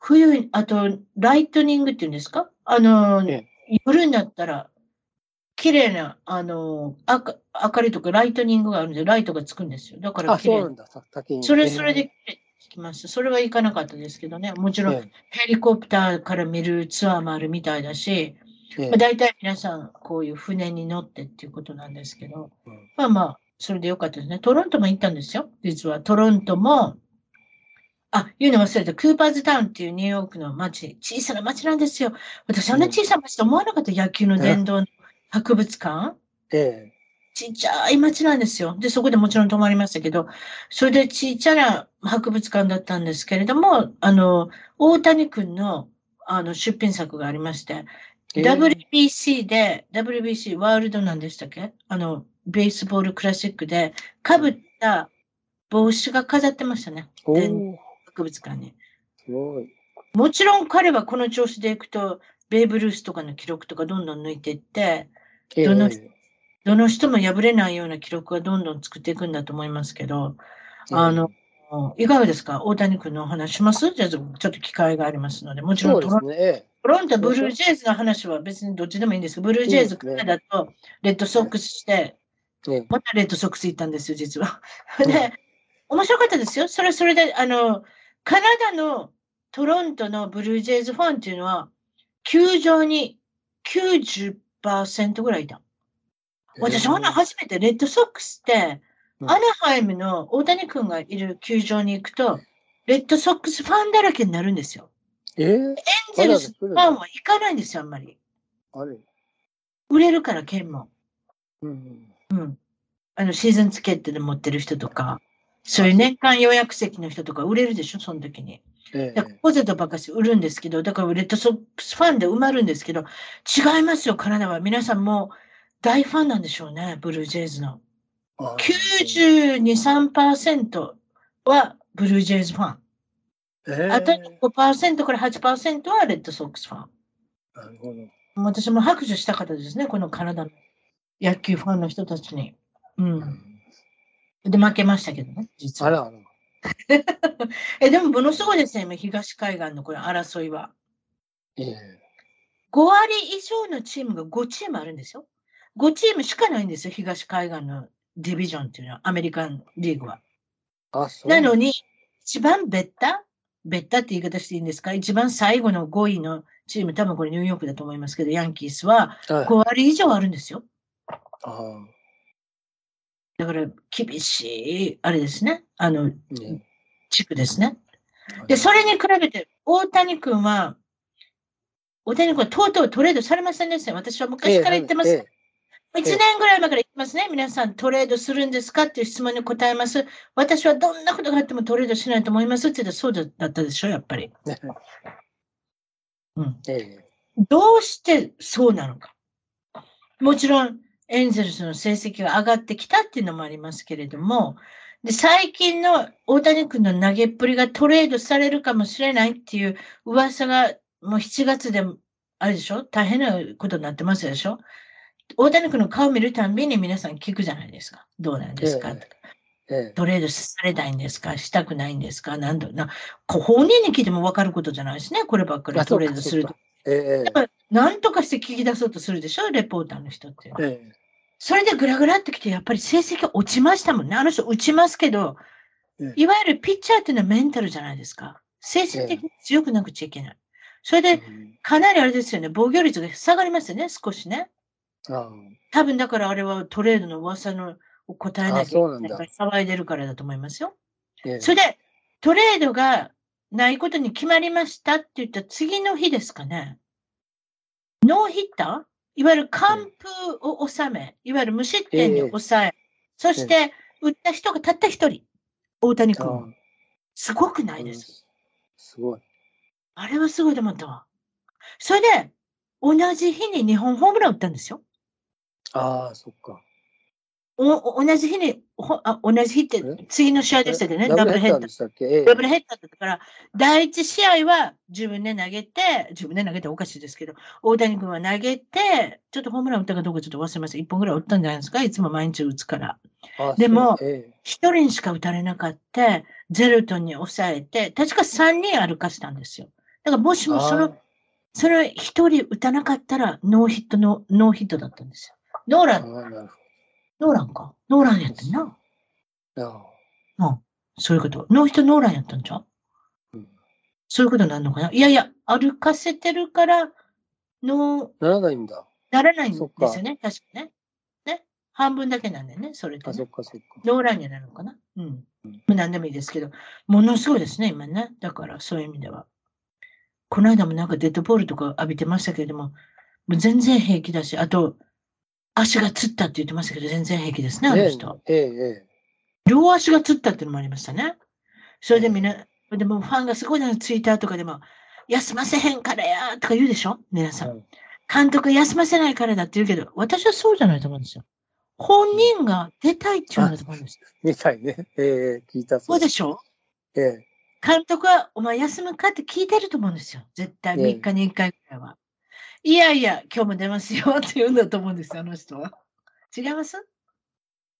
冬、あと、 lightning っていうんですか？あの、え夜になったら、綺麗な、あの、あか明かりとか lightning があるんで、ライトがつくんですよ。だから綺麗そうなんだ。さ滝に。それ、それでえ綺麗につきました。それは行かなかったですけどね。もちろん、えヘリコプターから見るツアーもあるみたいだし、ええまあ、大体皆さん、こういう船に乗ってっていうことなんですけど、うんまあまあ、それでよかったですね。トロントも行ったんですよ。実は、トロントも、あ、言うの忘れた。クーパーズタウンっていうニューヨークの街、小さな街なんですよ。私、あんな小さな街と思わなかった。野球の殿堂の博物館？えちっちゃい町なんですよ。で、そこでもちろん泊まりましたけど、それでちっちゃな博物館だったんですけれども、あの、大谷君のあの出品作がありまして、え WBC で、WBC ワールドなんでしたっけ？あの、ベースボールクラシックで、被った帽子が飾ってましたね。博物館に。すごい。もちろん彼はこの調子でいくと、ベーブ・ルースとかの記録とかどんどん抜いていって、ええどのどの人も破れないような記録はどんどん作っていくんだと思いますけど、あの、いかがですか？大谷君のお話します？じゃあ、ちょっと機会がありますので、もちろんですね。えトロント、ブルージェイズの話は別にどっちでもいいんです。けど、ブルージェイズ、カいいですねナダとレッドソックスして、えええ。またレッドソックス行ったんですよ、実は。うん。*laughs* で、面白かったですよ。それはそれで、あの、カナダのトロントのブルージェイズファンっていうのは、球場に90%ぐらいいた。私、あんな初めてレッドソックスって、うんアナハイムの大谷君がいる球場に行くと、レッドソックスファンだらけになるんですよ。ええエンゼルスファンは行かないんですよ、あんまり。あれ？売れるから、券も。うん。うん。あの、シーズンチケットで持ってる人とか、そういう年間予約席の人とか売れるでしょ、その時に。えだからポテトばっかし売るんですけど、だからレッドソックスファンで埋まるんですけど、違いますよ、カナダは。皆さんもう大ファンなんでしょうね、ブルージェイズの。あ92、3%はブルージェイズファン。ええあと5%から8%はレッドソックスファン。なるほど。私も拍手した方ですね、このカナダの野球ファンの人たちに。うん。で、負けましたけどね、実は。あらあら。*laughs* え、でも、ものすごいですね、今、東海岸のこれ争いは。ええ5割以上のチームが5チームあるんですよ。5チームしかないんですよ、東海岸のディビジョンっていうのは、アメリカンリーグは。あ、そう。なのに、一番ベッタベッタって言い方していいんですか？一番最後の5位のチーム、多分これニューヨークだと思いますけど、ヤンキースははい5割以上あるんですよ。あだから厳しい、あれですね。あの。地区ですね。で、それに比べて、大谷君は、大谷君はとうとうトレードされませんでしたよ。私は昔から言ってます。え1年ぐらい前から言ってますね。皆さんトレードするんですかっていう質問に答えます。私はどんなことがあってもトレードしないと思いますって言ったらそうだったでしょ、やっぱり。えうん、ええどうしてそうなのか。もちろん、エンゼルスの成績が上がってきたっていうのもありますけれども、で最近の大谷君の投げっぷりがトレードされるかもしれないっていう噂がもう7月でもあれでしょ？大変なことになってますでしょ？大谷君の顔を見るたんびに皆さん聞くじゃないですか。どうなんですか、ええ。えトレードされたいんですか？したくないんですか？なんだなこ本人に聞いても分かることじゃないしね。こればっかりあトレードすると。えええやっぱり何とかして聞き出そうとするでしょ？レポーターの人って。ええそれでグラグラってきて、やっぱり成績落ちましたもんね。あの人打ちますけどえ、いわゆるピッチャーっていうのはメンタルじゃないですか。精神的に強くなくちゃいけない。それで、うんかなりあれですよね、防御率が下がりますよね、少しね。あ多分だからあれはトレードの噂のを答えなきゃいけない騒いでるからだと思いますよ。それで、トレードがないことに決まりましたって言った次の日ですかね。ノーヒッター？いわゆる完封を収め、いわゆる無失点に抑え、そして打った人がたった一人、大谷あ君。すごくないです。すごい。あれはすごいと思ったわ。それで、同じ日に日本ホームラン打ったんですよ。ああ、そっか。おお同じ日に、ほあ同じ日ってえ？次の試合でしたけどね、ダダブルヘッダーダブルヘッダーだったから、第一試合は自分で投げて、自分で投げておかしいですけど、大谷君は投げて、ちょっとホームラン打ったかどうかちょっと忘れました。1本ぐらい打ったんじゃないですか、いつも毎日打つから。あでもそうえ。一人にしか打たれなかった、ゼルトンに抑えて、確か3人歩かしたんですよ。だからもしえもその、その一人打たなかったら、ノーヒットの、ノーヒットだったんですよ。ノーラン、ノーランか。ノーランやったんな。ど。あうん。そういうこと。ノーヒットノーランやったんちゃう？うんそういうことになるのかな？いやいや、歩かせてるから、の、ならないんだ。ならないんですよね。確かね。ね？半分だけなんだよね、それで、あ、そねっ。かそっか。ノーランになるのかな？うん。うんまあ何でもいいですけど、ものすごいですね、今ね。だから、そういう意味では。この間もなんかデッドボールとか浴びてましたけれども、もう全然平気だし、あと、足がつったって言ってましたけど、全然平気ですね、あのえ人。えええ両足がつったっていうのもありましたね。それでみんな、でもファンがすごいな、ツイッターとかでも、休ませへんからやとか言うでしょ？皆さん。はい監督休ませないからだって言うけど、私はそうじゃないと思うんですよ。本人が出たいって言うんだと思うんですよ。*laughs* みたいね。ええ聞いたそうでしょ？ええ監督は、お前休むか？って聞いてると思うんですよ。絶対ええ3日に1回くらいは。いやいや、今日も出ますよって言うんだと思うんですよ、あの人は。違います？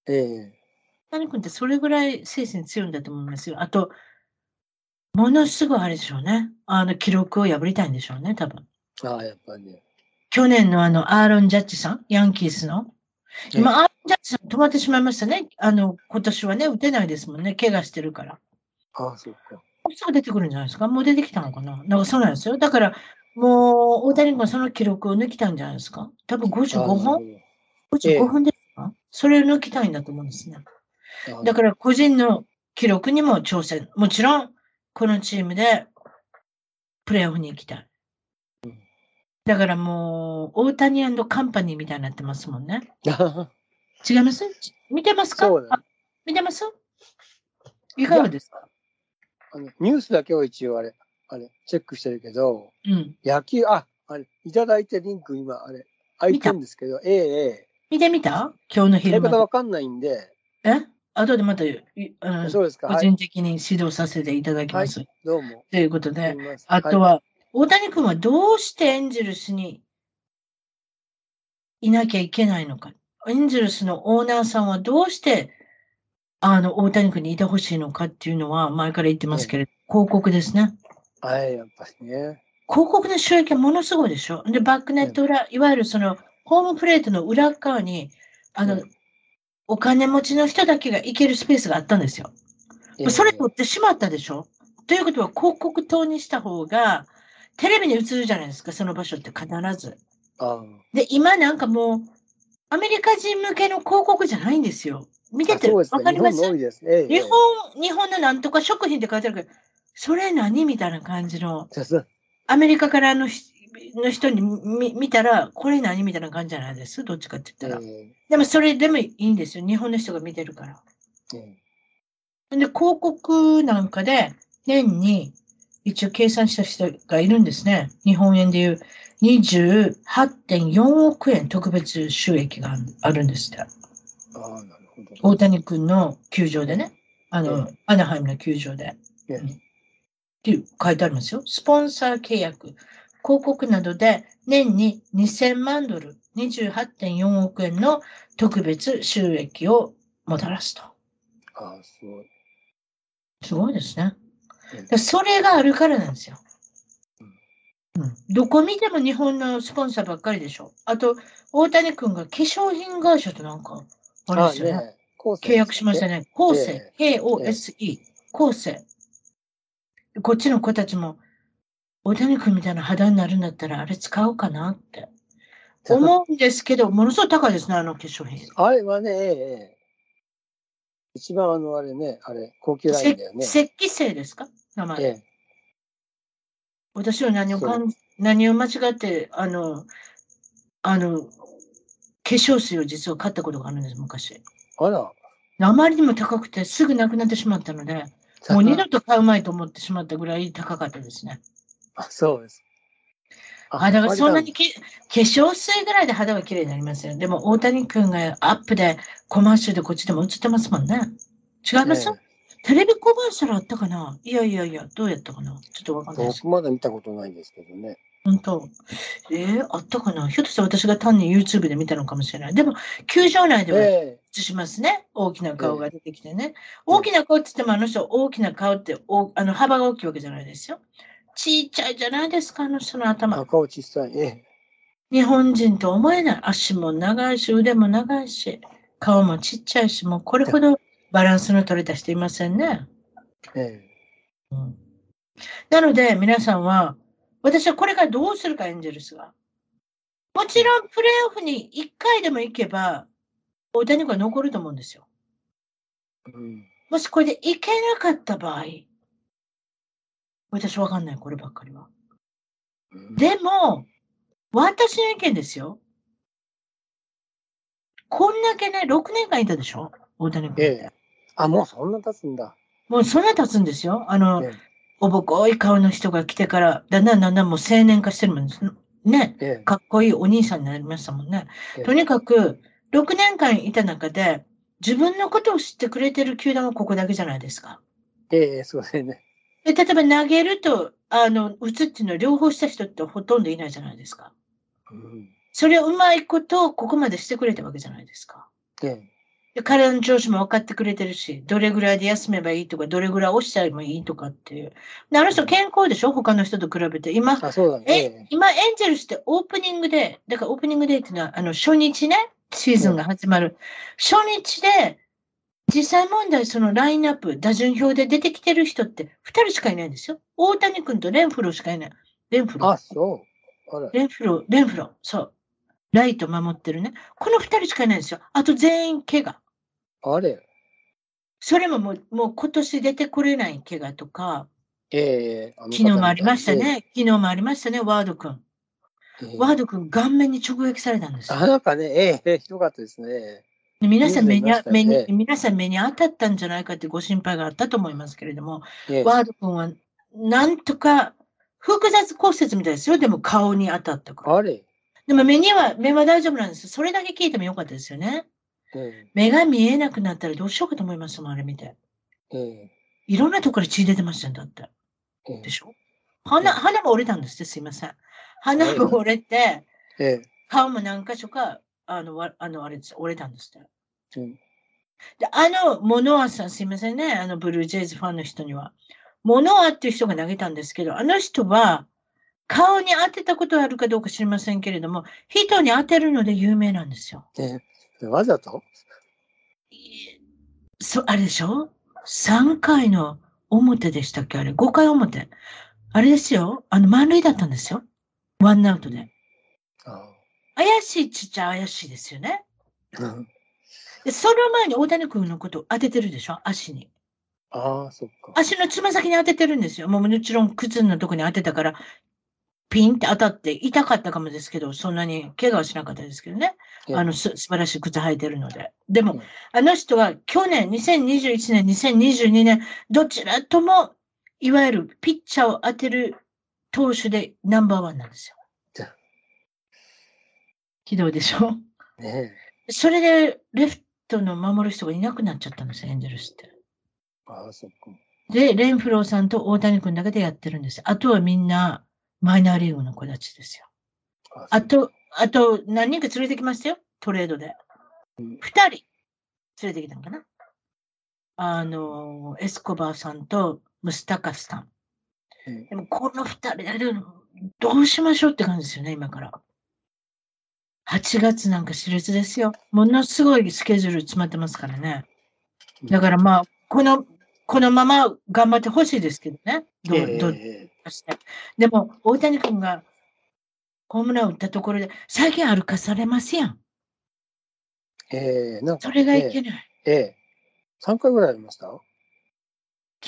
ええ谷君ってそれぐらい精神強いんだと思いますよ。あと、ものすごいあれでしょうね。あの記録を破りたいんでしょうね、多分。ああ、やっぱりね。去年のあの、アーロン・ジャッジさん、ヤンキースの？今、アーロン・ジャッジさん止まってしまいましたね。あの、今年はね、打てないですもんね。怪我してるから。ああ、そっか。もうすぐ出てくるんじゃないですか？もう出てきたのかな？なんかそうなんですよ。だから、もう、大谷君はその記録を抜きたいんじゃないですか？多分55ああ本なるほ ?55 本ですか？それを抜きたいんだと思うんですね。だから個人の記録にも挑戦。もちろん、このチームでプレーオフに行きたい。うん。だからもう、大谷カンパニーみたいになってますもんね。あ *laughs* 違います？見てますか？見てます？いかがですか？あのニュースだけを一応あれ、あれ、チェックしてるけど、うん。野球、あ、あれ、いただいてリンク今、あれ、空いてるんですけど、ええええ見てみた？今日のやり昼間方。わかんないんで、え？後でまた、いうんそうですか？個はい。人的に指導させていただきます。どうも。ということで、あとは、大谷君はどうしてエンジェルスにいなきゃいけないのか。エンゼルスのオーナーさんはどうして、あの、大谷君にいてほしいのかっていうのは前から言ってますけれど、広告ですね。はい、やっぱりね。広告の収益はものすごいでしょ。で、バックネット裏、いわゆるその、ホームプレートの裏側に、あの、うんお金持ちの人だけが行けるスペースがあったんですよ。それ取ってしまったでしょということは広告塔にした方が、テレビに映るじゃないですか、その場所って必ず。あで、今なんかもう、アメリカ人向けの広告じゃないんですよ。見ててわ。かりますね。ええ日本、日本のなんとか食品って書いてあるけど、それ何みたいな感じの、アメリカからのひの人に見見たら、これ何みたいな感じじゃないです？どっちかって言ったら。えでもそれでもいいんですよ。日本の人が見てるから。ええで、広告なんかで、年に一応計算した人がいるんですね。日本円でいう28.4億円特別収益があるんですって。ああ、なるほど。大谷君の球場でね。あの、うんアナハイムの球場で。ええっていう書いてありますよ。スポンサー契約、広告などで年に2000万ドル、28.4億円の特別収益をもたらすと。ああ、すごい。すごいですねそれがあるからなんですよ。うん、どこ見ても日本のスポンサーばっかりでしょ。あと、大谷君が化粧品会社となんか、あれですよね。ね。契約しましたね。後世、え K-O-S-E、後世。こっちの子たちも、大谷君みたいな肌になるんだったら、あれ使おうかなって思うんですけど、ものすごい高いですね、あの化粧品。あれはね、ええええ一番あの、あれね、あれ、高級ラインだよね。石器製ですか？名前。ええ私は何をかん何を間違って、あの、あの、化粧水を実は買ったことがあるんです、昔。あら。あまりにも高くてすぐなくなってしまったので、もう二度と買うまいと思ってしまったぐらい高かったですね。あ、そうです。あ、だからそんなにきき化粧水ぐらいで肌は綺麗になりますよ。でも大谷君がアップでコマーシャルでこっちでも映ってますもんね。違います、テレビコマーシャルあったかな？いやいやいや、どうやったかな？ちょっとわかんないです。僕まだ見たことないんですけどね。本当。えー、あったかな？ひょっとしたら私が単に YouTube で見たのかもしれない。でも、球場内ではえ映しますね。大きな顔が出てきてね。大きな顔って言っても、あの人、大きな顔っておあの幅が大きいわけじゃないですよ。ちっちゃいじゃないですか、あの人のえ頭。赤を小さい。ええ日本人と思えない。足も長いし、腕も長いし、顔もちっちゃいし、もうこれほどバランスの取れた人いませんね。えうんなので、皆さんは、私はこれからどうするか、エンジェルスが。もちろん、プレーオフに1回でも行けば、大谷君は残ると思うんですよ。えうん。もしこれで行けなかった場合、私わかんない、こればっかりは。うんでも、私の意見ですよ。こんだけね、6年間いたでしょ？大谷君。ええあ、もうそんな経つんだ。もうそんな経つんですよ。あの、えおぼこい顔の人が来てから、だんだんだんだんもう青年化してるもんです。ね。ええかっこいいお兄さんになりましたもんね。ええとにかく、6年間いた中で、自分のことを知ってくれてる球団はここだけじゃないですか。ええそうですね。で例えば投げると、あの、打つっていうのは両方した人ってほとんどいないじゃないですか。うん。それをうまいことここまでしてくれたわけじゃないですか。ええで体の調子も分かってくれてるし、どれぐらいで休めばいいとか、どれぐらい押しちゃえばいいとかっていう。であの人健康でしょ？他の人と比べて。今、あ、そうだね。ええ、今、エンジェルスってオープニングで、だからオープニングデーっていうのは、あの、初日ね、シーズンが始まる。初日で、実際問題、そのラインナップ、打順表で出てきてる人って2人しかいないんですよ。大谷君とレンフローしかいない。レンフえローあ、。そう。レンフロー、レンフロー。そう。ライト守ってるね。この2人しかいないんですよ。あと全員怪我。あれ？それももう、もう今年出てこれない怪我とか、ええあの昨日もありましたね。昨日もありましたね、ワード君。ええワード君、顔面に直撃されたんですよあ、なんかね、ええひどかったですね。で皆さん目にあ目に、皆さん目に当たったんじゃないかってご心配があったと思いますけれども、ええワード君はなんとか複雑骨折みたいですよ。でも顔に当たったから。あれ？でも目には、目は大丈夫なんです。それだけ聞いてもよかったですよね。え目が見えなくなったらどうしようかと思いますもん、あれ見て。ええいろんなところから血出てましたんだって。ええでしょ？鼻、鼻も折れたんですって、すいません。鼻も折れて、ええ顔も何箇所か、あの、わあのあれです、折れたんですって。うんで、あの、モノアさん、すいませんね、あの、ブルージェイズファンの人には。モノアっていう人が投げたんですけど、あの人は、顔に当てたことあるかどうか知りませんけれども、人に当てるので有名なんですよ。ねわざと？そあれでしょ ?3 回の表でしたっけ？あれ、5回表。あれですよ。あの、満塁だったんですよ。ワンアウトで。あ怪しいちっちゃ怪しいですよね。あうんで、その前に大谷君のことを当ててるでしょ？足に。ああ、そっか。足のつま先に当ててるんですよ。もうもちろん靴のとこに当てたから、ピンって当たって痛かったかもですけど、そんなに怪我はしなかったですけどね。ええあの、す素晴らしい靴履いてるので。でもうん、あの人は去年、2021年、2022年、どちらとも、いわゆるピッチャーを当てる投手でナンバーワンなんですよじゃ。ひどいでしょ？ねえ。それで、レフトの守る人がいなくなっちゃったんですよ、エンゼルスって。ああ、そっか。で、レンフローさんと大谷君だけでやってるんです。あとはみんなマイナーリーグの子たちですよ。ああと、あと何人か連れてきましたよ、トレードでうん。二人連れてきたのかなあの、エスコバーさんとムスタカスさん。うんでもこの二人でどうしましょうって感じですよね、今から。8月なんか熾烈ですよ。ものすごいスケジュール詰まってますからね。だからまあ、この、このまま頑張ってほしいですけどね。どうええどうえして。でも、大谷君がホームランを打ったところで、最近歩かされますやん。えええなんかそれがいけない。ええ3回ぐらいありました？昨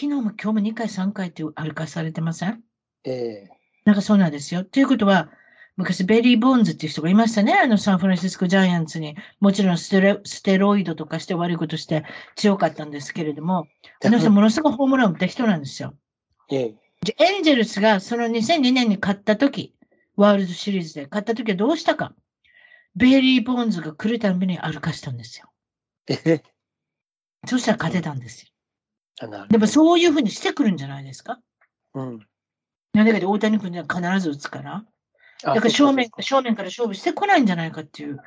日も今日も2回、3回って歩かされてません？ええなんかそうなんですよ。ということは、昔バリー・ボンズっていう人がいましたね。あのサンフランシスコ・ジャイアンツに。もちろんステレステロイドとかして悪いことして強かったんですけれども、あの人ものすごいホームランを打った人なんですよ。ええでエンジェルスがその2002年に勝った時ワールドシリーズで勝った時はどうしたかバリー・ボンズが来るたびに歩かしたんですよ。ええそしたら勝てたんですよ。でもそういうふうにしてくるんじゃないですかうん。なんでかって大谷君には必ず打つから。だだから正面正面から勝負してこないんじゃないかっていう。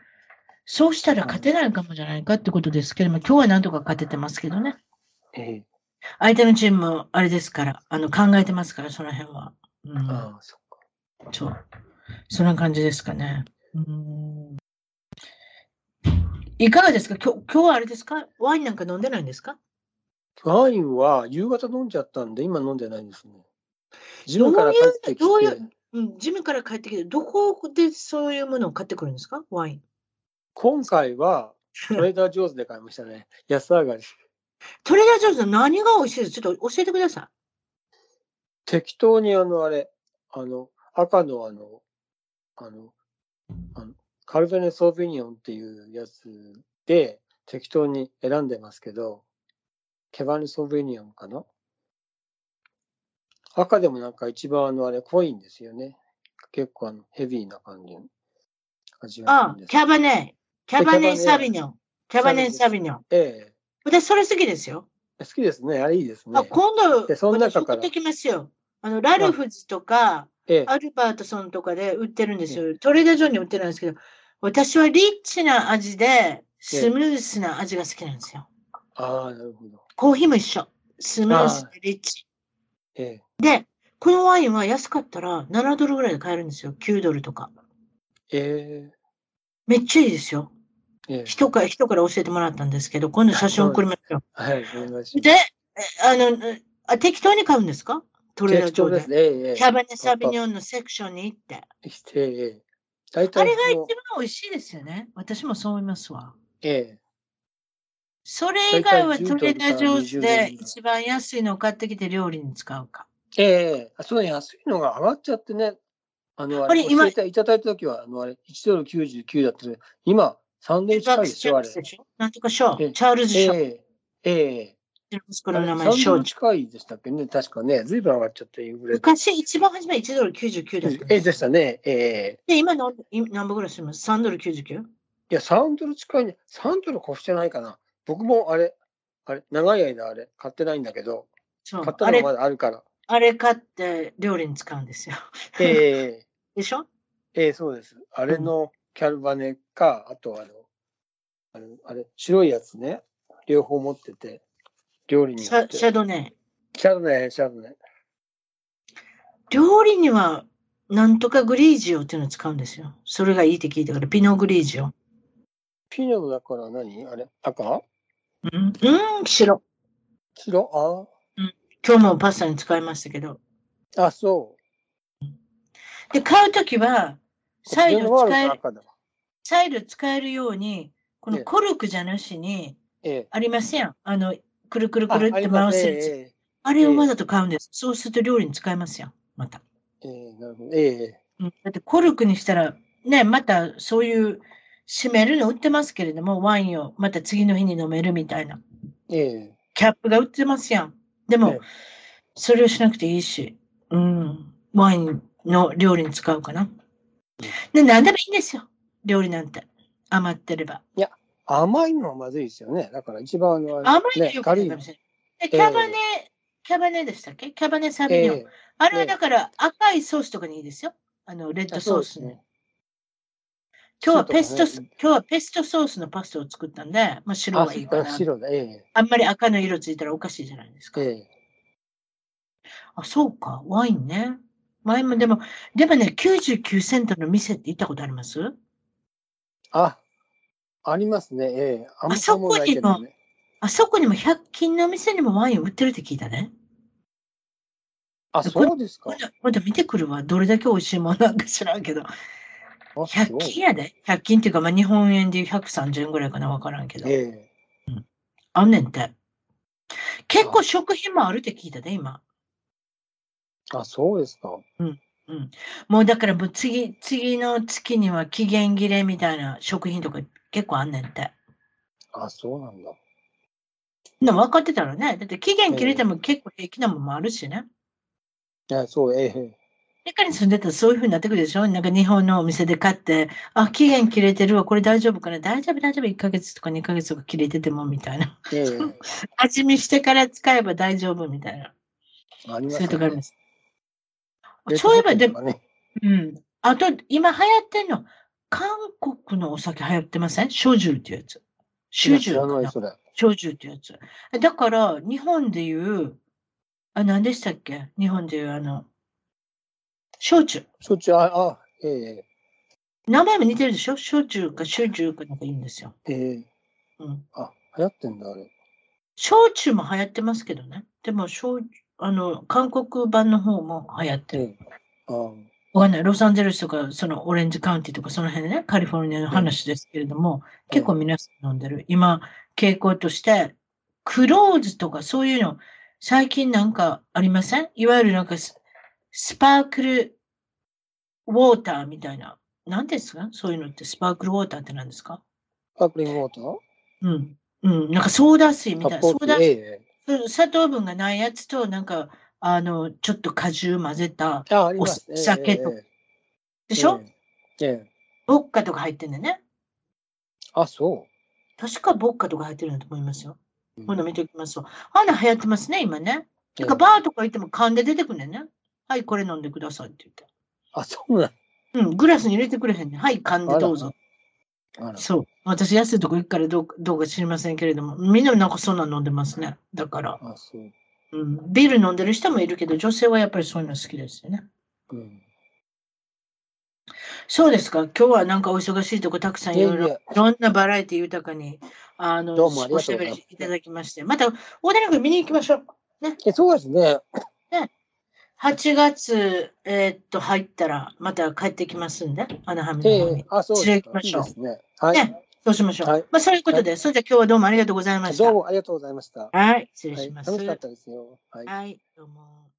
そうしたら勝てないかもじゃないかってことですけども、今日はなんとか勝ててますけどね。ええ相手のチームもあれですから、あの考えてますから、その辺は。うん、ああ、そっか。そう。そんな感じですかね。うんいかがですか？今日今日はあれですか？ワインなんか飲んでないんですか？ワインは夕方飲んじゃったんで、今飲んでないんですね。ジムから帰ってきて、どういううん、ジムから帰ってきて、どこでそういうものを買ってくるんですか？ワイン。今回はトレーダー上手で買いましたね。安上がり。トレーダージョーズの何が美味しいです？ちょっと教えてくださ適当にあの、あれ、あの、赤のあの、あの、あのカルベネ・ソービニオンっていうやつで適当に選んでますけど、ケバネ・ソービニオンかな？赤でもなんか一番あの、あれ、濃いんですよね。結構あの、ヘビーな感じの味い。がするんで、すあキャバネ、キャバネ・サビニョン。キャバネ・サビニョン。え私、それ好きですよ。え好きですね。あれいいですねあ。今度、でその中から私送ってきますよ。あの、ラルフズとか、ええアルバートソンとかで売ってるんですよ。トレーダージョーに売ってるんですけど、私はリッチな味で、スムースな味が好きなんですよ。ああ、なるほど。コーヒーも一緒。スムースでリッチ。ええで、このワインは安かったら7ドルぐらいで買えるんですよ。9ドルとか。えめっちゃいいですよ。人から、人から教えてもらったんですけど、今度写真送りますよ。はい、お願いします。で、えあの、あ適当に買うんですか？トレーダー上ででキャバネ・サビニョンのセクションに行って。ええあれが一番美味しいですよね。私もそう思いますわ。ええそれ以外は大体10トレーダー上手ドルから20ドルで一番安いのを買ってきて料理に使うか。ええあその安いのが上がっちゃってね、あの、あれ、あれ今いただいたときは、あの、あれ、1ドル99だったので、今、3ドル近いですよ、あれ。でしょなんとかショええー。チャールズ・ショー。ええええ息子の名前、3ドルショー。近いでしたっけね、確かね、ずいぶん上がっちゃって、インフレで。昔一番初め1ドル99だったんええでしたね、ええで、今の今何本ぐらいします ?3 ドル 99? いや、3ドル近いね。3ドル越してないかな。僕もあれ、あれ、長い間あれ、買ってないんだけど、そう買ったのまだあるから。あれ買って料理に使うんですよ。ええ *laughs* でしょ？ええそうです。あれの、キャルバネか、あとあの、あのあれ、白いやつね、両方持ってて、料理に。シャシャドネ。シャドネ、シャドネ。料理には、なんとかグリージオっていうのを使うんですよ。それがいいって聞いたから、ピノグリージオ。ピノだから何？あれ赤？うん、うん、白。白？今日もパスタに使いましたけど。ああ、そで、買うときは、う。再度使える。再度使えるように、このええコルクじゃなしに、ええ。ありますやん。あの、くるくるあくるって回すやつ。あれをわざと買うんです。そうすると料理に使えますやん。また。ええええなるほど。ええ。うんだってコルクにしたら、ね、またそういう閉めるの売ってますけれども、ワインをまた次の日に飲めるみたいな。ええ。キャップが売ってますやん。でもええ、それをしなくていいし、うん、ワインの料理に使うかな。で、何でもいいんですよ。料理なんて。余ってれば。甘いのはまずいですよね。だから一番甘いのよくないかもしれない。でキャバネ、キャバネでしたっけ？キャバネサビニョン。ええあれはだから赤いソースとかにいいですよ。あの、レッドソースね今日はペスト、ね今日はペストソースのパスタを作ったんで、まあ白あがいいかな。白だ。えあんまり赤の色ついたらおかしいじゃないですか。え。ええ。あ、そうか。ワインね。ワインもでも、でもね、99セントの店って行ったことあります？あ、ありますね。ええ。あんまあそこにも。あそこにも100均の店にもワイン売ってるって聞いたね。あ、そうですかま。だ見てくるわ。どれだけ美味しいものなんか知らんけど。あ100そう均やで。100均っていうか、まあ、日本円で130円ぐらいかな。わからんけど。ええ。あんねんて。結構食品もあるって聞いたね、今。あ、そうですか。うん。もうだからもう次、次の月には期限切れみたいな食品とか結構あんねんて。あ、そうなんだ。でも分かってたらね。だって期限切れても結構平気なもんもあるしね。いや、そう、ええ。アメリカに住んでたらそういう風になってくるでしょ？なんか日本のお店で買って、あ、期限切れてるわ、これ大丈夫かな？大丈夫、大丈夫、1ヶ月とか2ヶ月とか切れててもみたいな。ええ。*laughs* 味見してから使えば大丈夫みたいな。ありますそういうとこあります。ねそういえばでも、ね。うん。あと、今流行ってんの、韓国のお酒流行ってません？焼酎ってやつ。焼酎。焼酎ってやつ。だから、日本でいう、あ、何でしたっけ？日本でいうあの、焼酎。そっち、あ、あ、ええ。名前も似てるでしょ？焼酎か焼酎かなんか言うんですよ。ええ。うん。あ、流行ってんだ、あれ。焼酎も流行ってますけどね。でも、焼あの、韓国版の方も流行ってる。わかんない。ロサンゼルスとか、そのオレンジカウンティとか、その辺ね、カリフォルニアの話ですけれども、結構皆さん飲んでる。今、傾向として、クローズとかそういうの、最近なんかありません？いわゆるなんかス、スパークルウォーターみたいな。何ですか？そういうのって、スパークルウォーターって何ですか？パークリングウォーター？うん。うん。なんかソーダ水みたいな。ソーダえ水砂糖分がないやつと、なんか、あの、ちょっと果汁混ぜた。お酒とええでしょ、ええ。ええ。ボッカとか入ってんだよね。あ、そ確かボッカとか入ってるんだと思いますよ。う。今度見ておきますわ。あんな流行ってますね、今ね。ええなんかバーとか行っても缶で出てくんねんね。はい、これ飲んでくださいって言って。あ、そうなんうん、グラスに入れてくれへんねん。はい、缶でどうぞ。そう。私、安いとこ行くからどうどうか知りませんけれども、みんななんかそんなん飲んでますね。だから、あ、そう。うん、ビール飲んでる人もいるけど、女性はやっぱりそういうの好きですよね。うん。そうですか？今日はなんかお忙しいとこたくさんいろいろ、いろんなバラエティ豊かに、あの、どうもありおしゃべりいただきまして。また、大谷君見に行きましょう。え、そうですね。8月、えーっと、入ったら、また帰ってきますんで、アナハムの方に。ええ。あ、そうですか。て行きましょういいね。はい。ねそうしましょう。はいまあ、そういうことで、それじゃあ今日はどうもありがとうございました。どうもありがとうございました。はい、失礼はいします。楽しかったですよ。はい。はい、どうも。